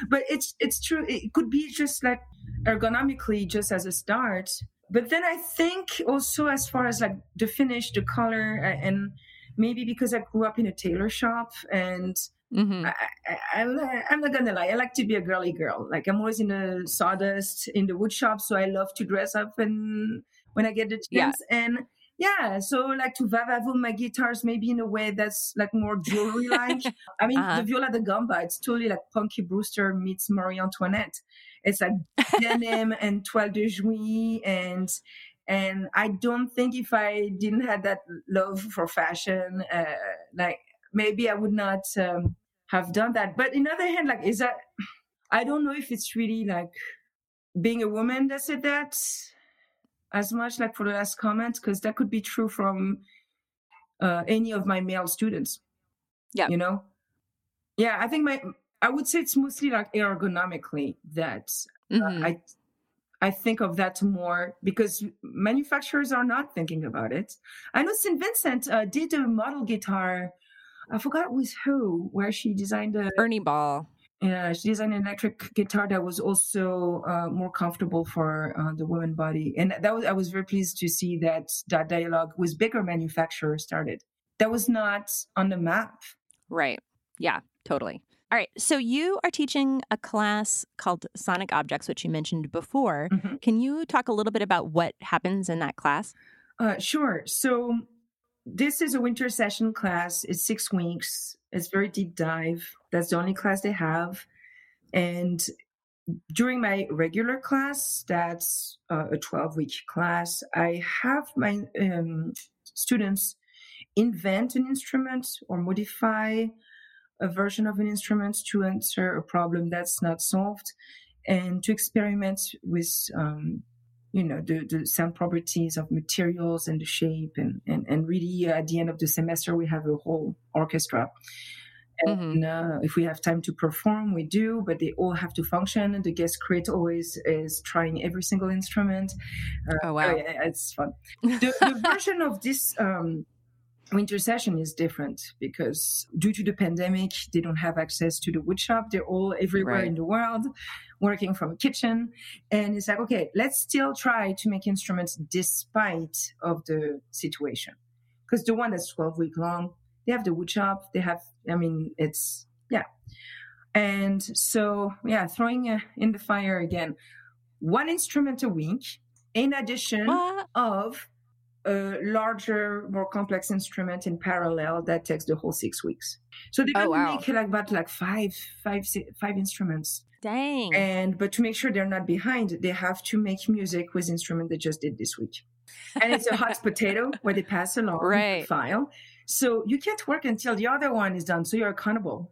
But it's it's true. It could be just like ergonomically just as a start. But then I think also as far as like the finish, the color, and maybe because I grew up in a tailor shop and Mm-hmm. I, am not gonna lie. I like to be a girly girl. Like I'm always in the sawdust in the wood shop, so I love to dress up and when I get the chance. Yeah. And yeah so like to vavavoom my guitars maybe in a way that's like more jewelry like i mean uh-huh. the viola da gamba it's totally like punky brewster meets marie antoinette it's like denim and toile de jouy and and i don't think if i didn't have that love for fashion uh, like maybe i would not um, have done that but in the other hand like is that i don't know if it's really like being a woman that said that as much like for the last comment because that could be true from uh, any of my male students. Yeah, you know. Yeah, I think my I would say it's mostly like ergonomically that uh, mm-hmm. uh, I I think of that more because manufacturers are not thinking about it. I know St. Vincent uh, did a model guitar. I forgot with who, where she designed a Ernie Ball. Yeah, she designed an electric guitar that was also uh, more comfortable for uh, the woman body, and that was I was very pleased to see that that dialogue with bigger manufacturers started. That was not on the map. Right. Yeah. Totally. All right. So you are teaching a class called Sonic Objects, which you mentioned before. Mm-hmm. Can you talk a little bit about what happens in that class? Uh, sure. So this is a winter session class. It's six weeks. It's very deep dive. That's the only class they have. And during my regular class, that's uh, a 12 week class, I have my um, students invent an instrument or modify a version of an instrument to answer a problem that's not solved and to experiment with um, you know the, the sound properties of materials and the shape and and, and really uh, at the end of the semester we have a whole orchestra. And mm-hmm. uh, if we have time to perform we do but they all have to function. And the guest crit always is trying every single instrument. Uh, oh wow. oh, yeah, it's fun. The, the version of this um, winter session is different because due to the pandemic they don't have access to the woodshop they're all everywhere right. in the world working from a kitchen. And it's like okay let's still try to make instruments despite of the situation. Because the one that's 12 week long they have the woodshop they have i mean it's yeah. And so yeah throwing uh, in the fire again. One instrument a week in addition what? of a larger, more complex instrument in parallel that takes the whole six weeks. So they oh, wow. make like about like five, five, six, five instruments. Dang. And but to make sure they're not behind, they have to make music with instrument they just did this week. And it's a hot potato where they pass along right. the file. So you can't work until the other one is done. So you're accountable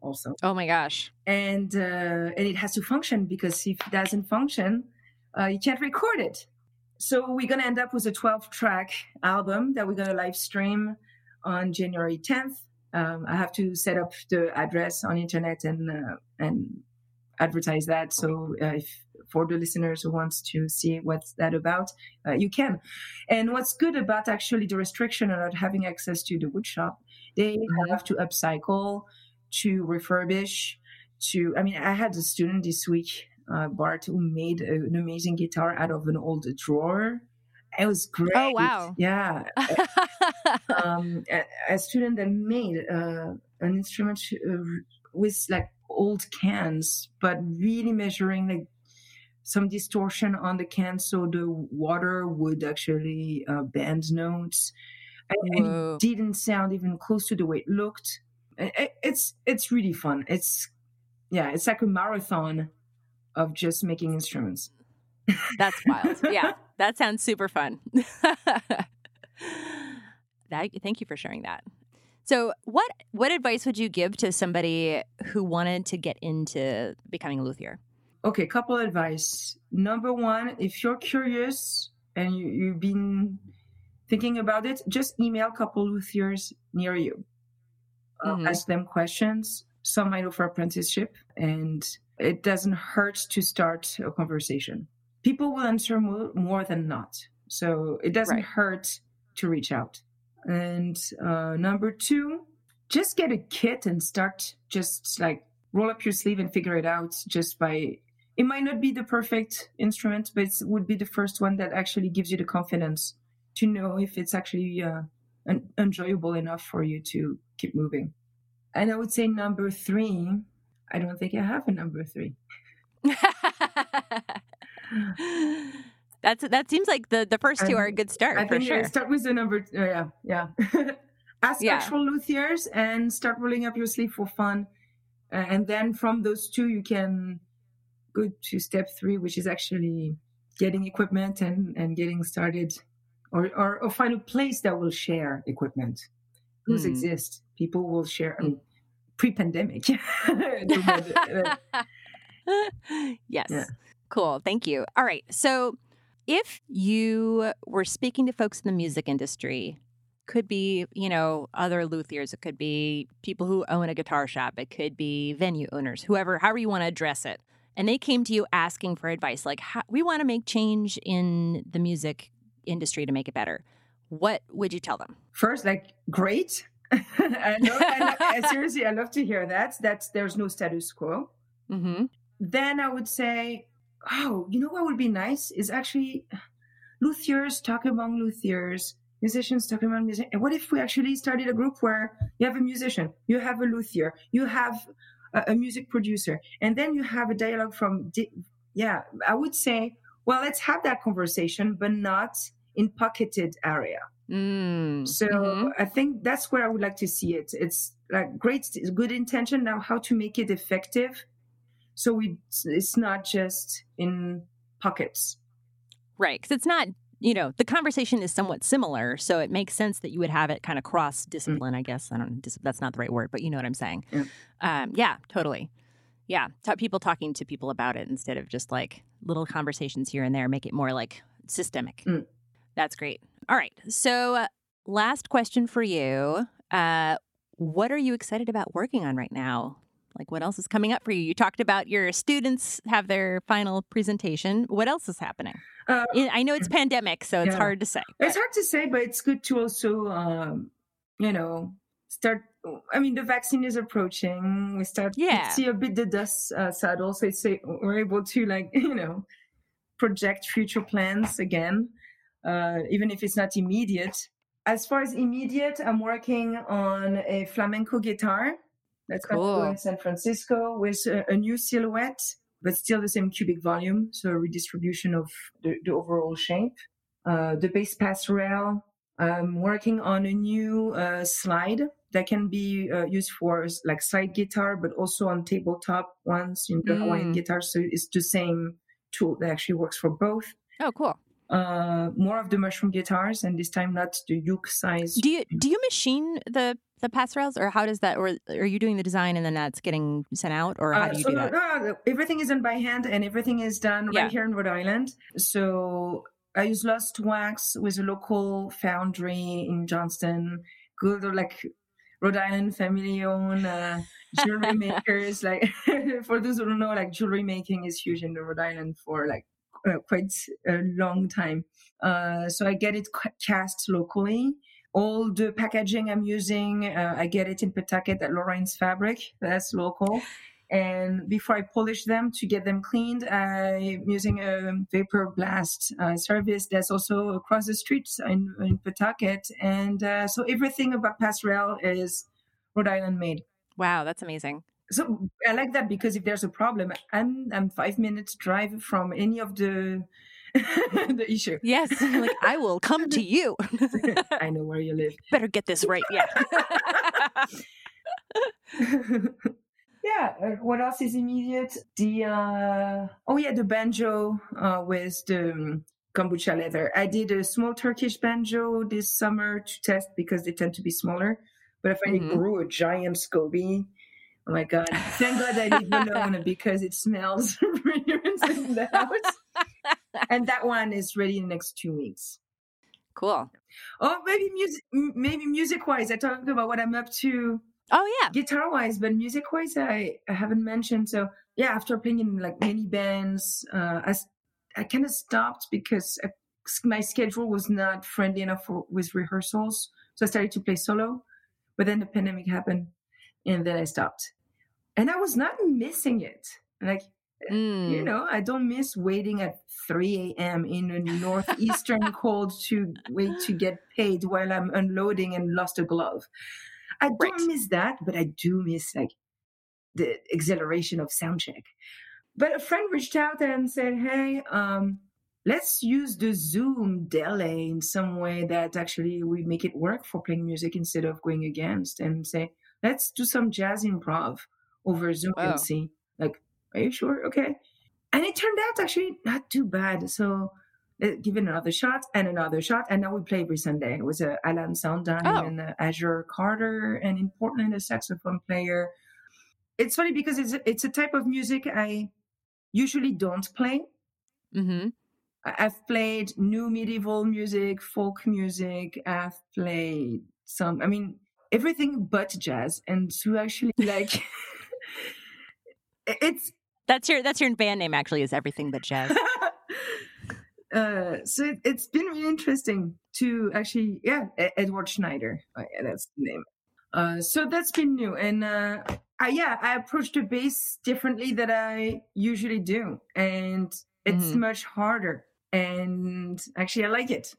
also. Oh my gosh. And uh, and it has to function because if it doesn't function, uh, you can't record it. So we're going to end up with a 12 track album that we're going to live stream on January 10th. Um, I have to set up the address on internet and uh, and advertise that. So uh, if for the listeners who wants to see what's that about, uh, you can. And what's good about actually the restriction of not having access to the woodshop, they mm-hmm. have to upcycle, to refurbish, to. I mean, I had a student this week uh, Bart, who made a, an amazing guitar out of an old drawer. It was great. Oh wow! Yeah, um, a, a, student that made uh, an instrument uh, with like old cans, but really measuring like some distortion on the can, so the water would actually uh, bend notes. And, and, it didn't sound even close to the way it looked. it, it's it's really fun. It's yeah, it's like a marathon of just making instruments. That's wild. yeah, that sounds super fun. that, thank you for sharing that. So, what what advice would you give to somebody who wanted to get into becoming a luthier? Okay, couple advice. Number one, if you're curious and you, you've been thinking about it, just email a couple luthiers near you. Uh, mm-hmm. Ask them questions. Some might offer apprenticeship, and it doesn't hurt to start a conversation. People will answer more, more than not. So it doesn't right. hurt to reach out. And uh, number two, just get a kit and start just like roll up your sleeve and figure it out just by it might not be the perfect instrument but it would be the first one that actually gives you the confidence to know if it's actually uh, un- enjoyable enough for you to keep moving and i would say number three i don't think i have a number three That's that seems like the the first two are a good start. I think sure. start with the number. Uh, yeah, yeah. Ask yeah. actual luthiers and start rolling up your sleeve for fun, uh, and then from those two you can go to step three, which is actually getting equipment and and getting started, or or, or find a place that will share equipment. Those mm. exist. People will share. Mean, pre-pandemic. Uh, yes. Yeah. Cool. Thank you. All right. So if you were speaking to folks in the music industry, could be, you know, other luthiers, it could be people who own a guitar shop, it could be venue owners, whoever, however you want to address it. And they came to you asking for advice, like, we want to make change in the music industry to make it better. What would you tell them? First, like, great. I, love, I, I, seriously, I love to hear that. That's there's no status quo. Mm-hmm. Then I would say oh, you know what would be nice is actually luthiers talk among luthiers, musicians talking among musicians. And what if we actually started a group where you have a musician, you have a luthier, you have a, a music producer, and then you have a dialogue from, di- yeah, I would say, well, let's have that conversation, but not in pocketed area. Mm, so mm-hmm. I think that's where I would like to see it. It's like great, good intention. Now, how to make it effective so we it's not just in pockets right because it's not you know the conversation is somewhat similar so it makes sense that you would have it kind of cross discipline mm. i guess i don't that's not the right word but you know what i'm saying yeah, um, yeah totally yeah t- people talking to people about it instead of just like little conversations here and there make it more like systemic mm. That's great all right so uh, last question for you uh, what are you excited about working on right now like, what else is coming up for you? You talked about your students have their final presentation. What else is happening? Uh, I know it's pandemic, so it's yeah. hard to say. But... It's hard to say, but it's good to also, um, you know, start. I mean, the vaccine is approaching. We start yeah. see a bit the dust uh, settle, so it's we're able to like you know project future plans again, uh, even if it's not immediate. As far as immediate, I'm working on a flamenco guitar that's cool. in San Francisco with a, a, new silhouette, but still the same cubic volume. So a redistribution of the, the overall shape. Uh, the bass Passerelle. I'm working on a new uh, slide that can be uh, used for like slide guitar, but also on tabletop ones in the mm. Hawaiian guitar. So it's the same tool that actually works for both. Oh, cool uh, more of the mushroom guitars, and this time not the uke size. Do you do you machine the the passerelles, or how does that? Or are you doing the design and then that's getting sent out, or how uh, do you so, do that? No, everything is done by hand, and everything is done yeah. right here in Rhode Island. So I use Lost Wax with a local foundry in Johnston. Good, or like Rhode Island family owned uh, jewelry makers. Like for those who don't know, like jewelry making is huge in the Rhode Island for like uh, quite a long time. Uh, so I get it cast locally. All the packaging I'm using, uh, I get it in Pawtucket at Lorraine's Fabric. That's local. And before I polish them to get them cleaned, I'm using a vapor blast uh, service that's also across the street in, in Pawtucket. And uh, so everything about Passerelle is Rhode Island made. Wow, that's amazing so I like that because if there's a problem, I'm I'm five minutes drive from any of the the issue. Yes, like I will come to you. I know where you live. Better get this right. Yeah. yeah. Uh, what else is immediate? The uh, oh yeah, the banjo uh, with the um, kombucha leather. I did a small Turkish banjo this summer to test because they tend to be smaller. But if I mm-hmm. grew a giant SCOBY, oh my god! Thank God I live alone because it smells in the house. and that one is ready in the next two weeks. Cool. Oh, maybe music. Maybe music wise, I talked about what I'm up to. Oh yeah, guitar wise, but music wise, I, I haven't mentioned. So yeah, after playing in like many bands, uh, I I kind of stopped because I, my schedule was not friendly enough for, with rehearsals. So I started to play solo, but then the pandemic happened, and then I stopped. And I was not missing it. Like Mm. You know, I don't miss waiting at 3 a.m. in a northeastern cold to wait to get paid while I'm unloading and lost a glove. I don't miss that, but I do miss like the exhilaration of sound check. But a friend reached out and said, "Hey, um, let's use the Zoom delay in some way that actually we make it work for playing music instead of going against, and say, let's do some jazz improv over Zoom wow. and see." Like are you sure? Okay. And it turned out actually not too bad. So uh, give it another shot and another shot. And now we play every Sunday. It was uh, Alan Sondheim oh. and uh, Azure Carter, and in Portland, a saxophone player. It's funny because it's, it's a type of music I usually don't play. Mm-hmm. I've played new medieval music, folk music. I've played some, I mean, everything but jazz. And to actually like, it's that's your that's your band name actually is everything but jazz. uh, so it, has been really interesting to actually yeah Edward Schneider oh, yeah, that's the name. Uh, so that's been new and uh, I, yeah I approached the bass differently than I usually do and it's mm-hmm. much harder and actually I like it.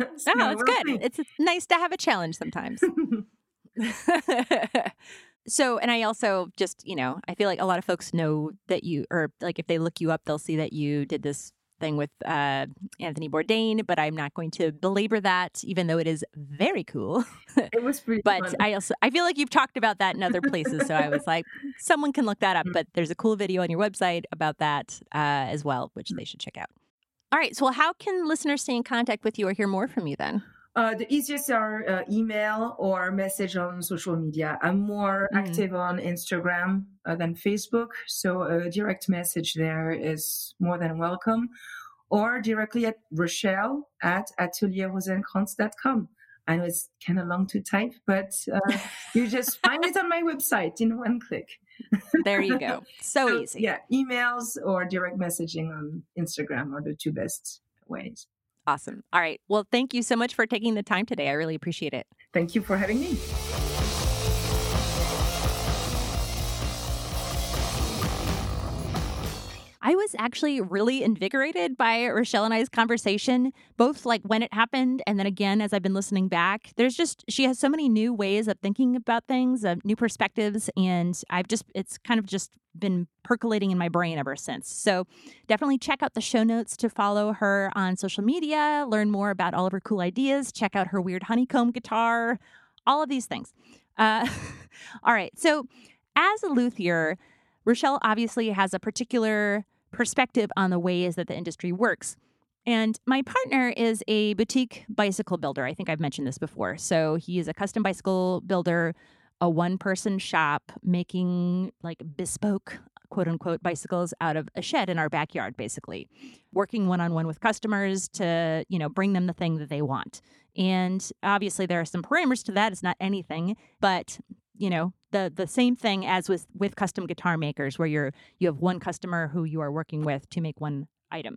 Oh, it's good. It's nice to have a challenge sometimes. So, and I also just, you know, I feel like a lot of folks know that you, or like if they look you up, they'll see that you did this thing with uh, Anthony Bourdain, but I'm not going to belabor that, even though it is very cool. It was pretty. but fun. I also I feel like you've talked about that in other places, so I was like, someone can look that up. But there's a cool video on your website about that uh, as well, which they should check out. All right. So, how can listeners stay in contact with you or hear more from you then? Uh, the easiest are uh, email or message on social media. I'm more mm. active on Instagram uh, than Facebook, so a direct message there is more than welcome, or directly at Rachel at atelierrosenkrantz.com. I know it's kind of long to type, but uh, you just find it on my website in one click. there you go. So, so easy. Yeah, emails or direct messaging on Instagram are the two best ways. Awesome. All right. Well, thank you so much for taking the time today. I really appreciate it. Thank you for having me. I was actually really invigorated by Rachel and I's conversation, both like when it happened and then again as I've been listening back. There's just, she has so many new ways of thinking about things, of new perspectives. And I've just, it's kind of just been percolating in my brain ever since. So definitely check out the show notes to follow her on social media, learn more about all of her cool ideas, check out her weird honeycomb guitar, all of these things. Uh, all right. So as a luthier, Rachel obviously has a particular perspective on the ways that the industry works. And my partner is a boutique bicycle builder. I think I've mentioned this before. So he is a custom bicycle builder, a one person shop making like bespoke quote unquote bicycles out of a shed in our backyard basically working one on one with customers to you know bring them the thing that they want and obviously there are some parameters to that it's not anything but you know the the same thing as with with custom guitar makers where you're you have one customer who you are working with to make one item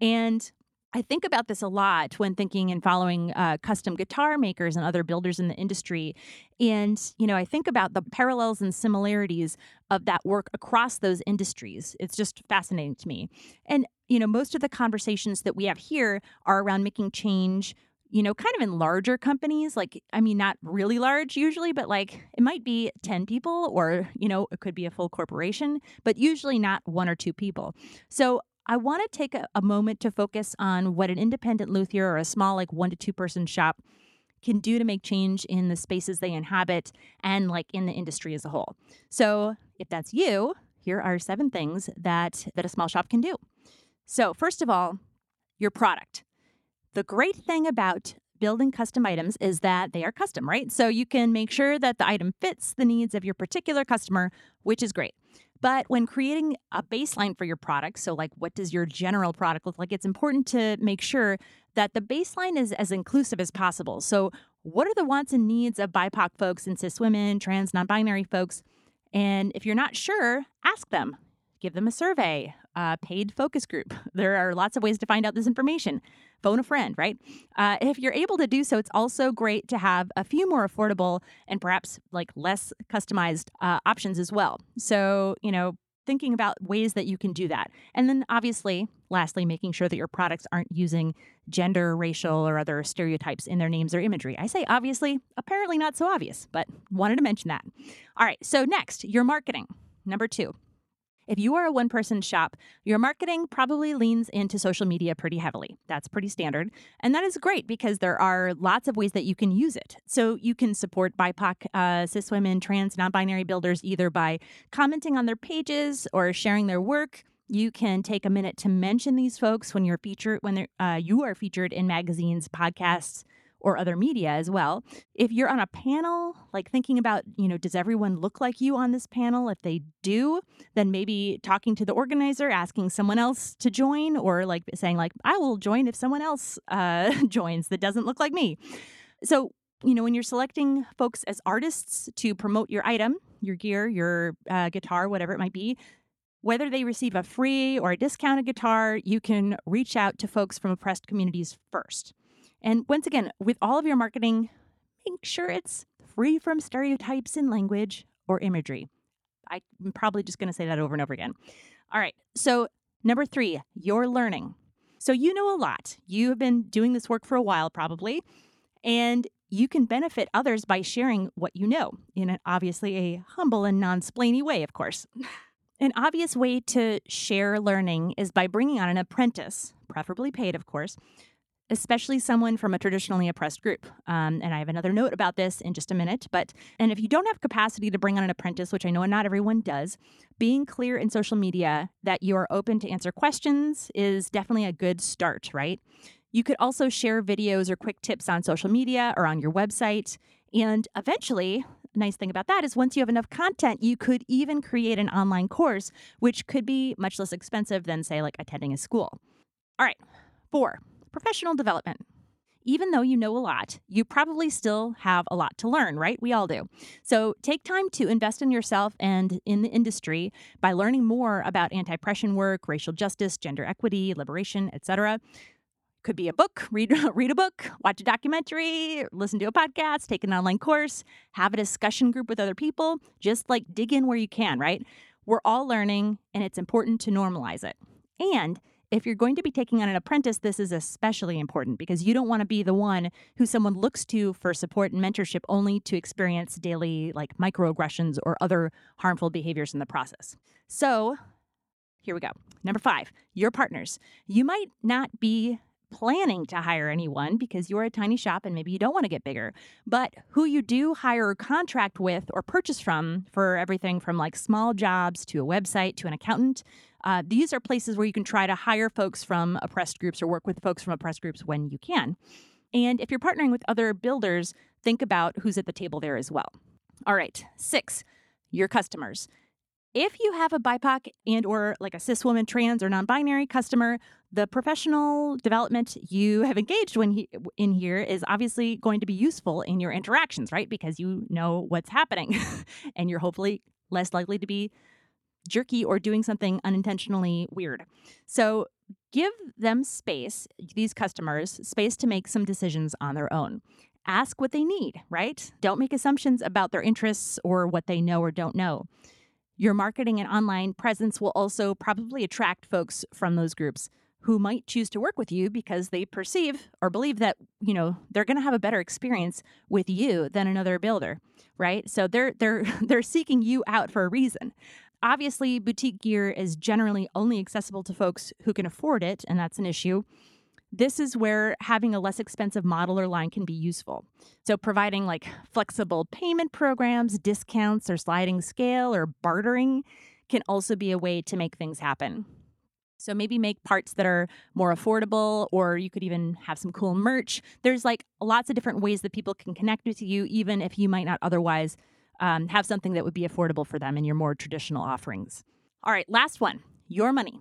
and I think about this a lot when thinking and following uh, custom guitar makers and other builders in the industry. And, you know, I think about the parallels and similarities of that work across those industries. It's just fascinating to me. And, you know, most of the conversations that we have here are around making change you know, kind of in larger companies, like, I mean, not really large usually, but like it might be 10 people or, you know, it could be a full corporation, but usually not one or two people. So I want to take a, a moment to focus on what an independent luthier or a small, like one to two person shop can do to make change in the spaces they inhabit and like in the industry as a whole. So, if that's you, here are seven things that that a small shop can do. So, first of all, your product. The great thing about building custom items is that they are custom, right? So you can make sure that the item fits the needs of your particular customer, which is great. But when creating a baseline for your product, so like what does your general product look like, it's important to make sure that the baseline is as inclusive as possible. So, what are the wants and needs of BIPOC folks and cis women, trans, non binary folks? And if you're not sure, ask them, give them a survey, a paid focus group. There are lots of ways to find out this information. Phone a friend, right? Uh, if you're able to do so, it's also great to have a few more affordable and perhaps like less customized uh, options as well. So, you know, thinking about ways that you can do that. And then obviously, lastly, making sure that your products aren't using gender, racial, or other stereotypes in their names or imagery. I say obviously, apparently not so obvious, but wanted to mention that. All right, so next, your marketing. Number two, if you are a one person shop, your marketing probably leans into social media pretty heavily. That's pretty standard. And that is great because there are lots of ways that you can use it. So you can support BIPOC, uh, cis women, trans, non binary builders either by commenting on their pages or sharing their work. You can take a minute to mention these folks when you're featured when uh, you are featured in magazines, podcasts, or other media as well. If you're on a panel, like thinking about, you know, does everyone look like you on this panel? If they do, then maybe talking to the organizer, asking someone else to join, or like saying, like, I will join if someone else uh, joins that doesn't look like me. So, you know, when you're selecting folks as artists to promote your item, your gear, your uh, guitar, whatever it might be, whether they receive a free or a discounted guitar, you can reach out to folks from oppressed communities first. And once again, with all of your marketing, make sure it's free from stereotypes in language or imagery. I'm probably just going to say that over and over again. All right. So, number three, you're learning. So, you know a lot. You have been doing this work for a while, probably, and you can benefit others by sharing what you know in an obviously a humble and non splainy way, of course. An obvious way to share learning is by bringing on an apprentice, preferably paid, of course, especially someone from a traditionally oppressed group. Um, and I have another note about this in just a minute. But and if you don't have capacity to bring on an apprentice, which I know not everyone does, being clear in social media that you are open to answer questions is definitely a good start, right? You could also share videos or quick tips on social media or on your website. And eventually, nice thing about that is once you have enough content, you could even create an online course, which could be much less expensive than, say, like attending a school. All right, four, professional development. Even though you know a lot, you probably still have a lot to learn, right? We all do. So take time to invest in yourself and in the industry by learning more about anti-oppression work, racial justice, gender equity, liberation, etc. Could be a book, read read a book, watch a documentary, listen to a podcast, take an online course, have a discussion group with other people, just like dig in where you can, right? We're all learning and it's important to normalize it. And if you're going to be taking on an apprentice, this is especially important because you don't want to be the one who someone looks to for support and mentorship only to experience daily like microaggressions or other harmful behaviors in the process. So, here we go. Number 5, your partners. You might not be planning to hire anyone because you're a tiny shop and maybe you don't want to get bigger. But who you do hire or contract with or purchase from for everything from like small jobs to a website to an accountant, uh, these are places where you can try to hire folks from oppressed groups or work with folks from oppressed groups when you can. And if you're partnering with other builders, think about who's at the table there as well. All right, six, your customers. If you have a BIPOC and or like a cis woman, trans or non-binary customer, the professional development you have engaged when he, in here is obviously going to be useful in your interactions, right? Because you know what's happening and you're hopefully less likely to be jerky or doing something unintentionally weird. So give them space, these customers, space to make some decisions on their own. Ask what they need, right? Don't make assumptions about their interests or what they know or don't know. Your marketing and online presence will also probably attract folks from those groups who might choose to work with you because they perceive or believe that, you know, they're going to have a better experience with you than another builder, right? So they're they're they're seeking you out for a reason. Obviously, boutique gear is generally only accessible to folks who can afford it, and that's an issue. this is where having a less expensive model or line can be useful. So, providing like flexible payment programs, discounts, or sliding scale or bartering can also be a way to make things happen. So, maybe make parts that are more affordable, or you could even have some cool merch. There's like lots of different ways that people can connect with you, even if you might not otherwise um, have something that would be affordable for them in your more traditional offerings. All right, last one your money.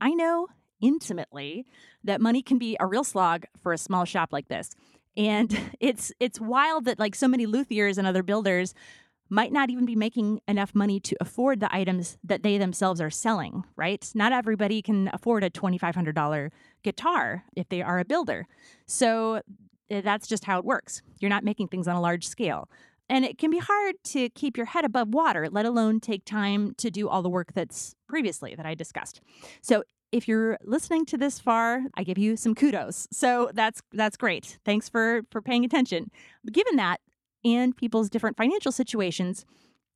I know intimately that money can be a real slog for a small shop like this. And it's it's wild that like so many luthiers and other builders might not even be making enough money to afford the items that they themselves are selling, right? Not everybody can afford a $2500 guitar if they are a builder. So eh, that's just how it works. You're not making things on a large scale. And it can be hard to keep your head above water, let alone take time to do all the work that's previously that I discussed. So if you're listening to this far, I give you some kudos. So that's that's great. Thanks for for paying attention. But given that and people's different financial situations,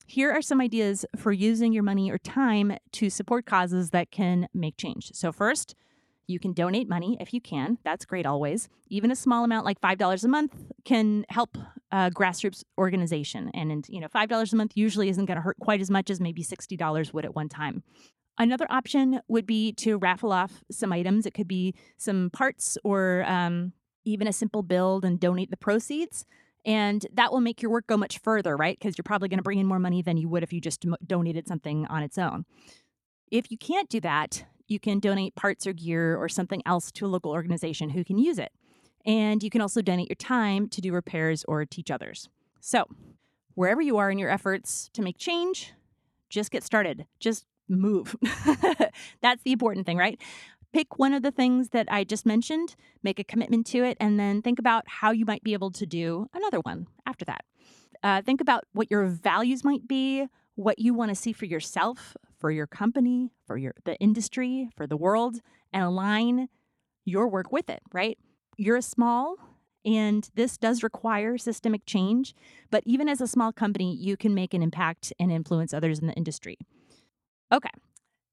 here are some ideas for using your money or time to support causes that can make change. So first, you can donate money if you can. That's great always. Even a small amount like $5 a month can help a grassroots organization. And, and you know, $5 a month usually isn't going to hurt quite as much as maybe $60 would at one time. Another option would be to raffle off some items. It could be some parts or um, even a simple build and donate the proceeds. And that will make your work go much further, right? Because you're probably going to bring in more money than you would if you just donated something on its own. If you can't do that, you can donate parts or gear or something else to a local organization who can use it. And you can also donate your time to do repairs or teach others. So, wherever you are in your efforts to make change, just get started. Just move. That's the important thing, right? Pick one of the things that I just mentioned, make a commitment to it, and then think about how you might be able to do another one after that. Uh, think about what your values might be, what you want to see for yourself, for your company, for your the industry, for the world, and align your work with it, right? You're a small and this does require systemic change, but even as a small company, you can make an impact and influence others in the industry. Okay.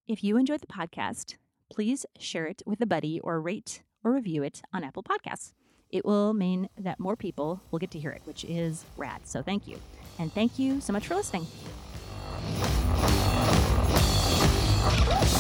If you enjoyed the podcast, please share it with a buddy or rate or review it on Apple Podcasts. It will mean that more people will get to hear it, which is rad. So thank you. And thank you so much for listening. Let's go.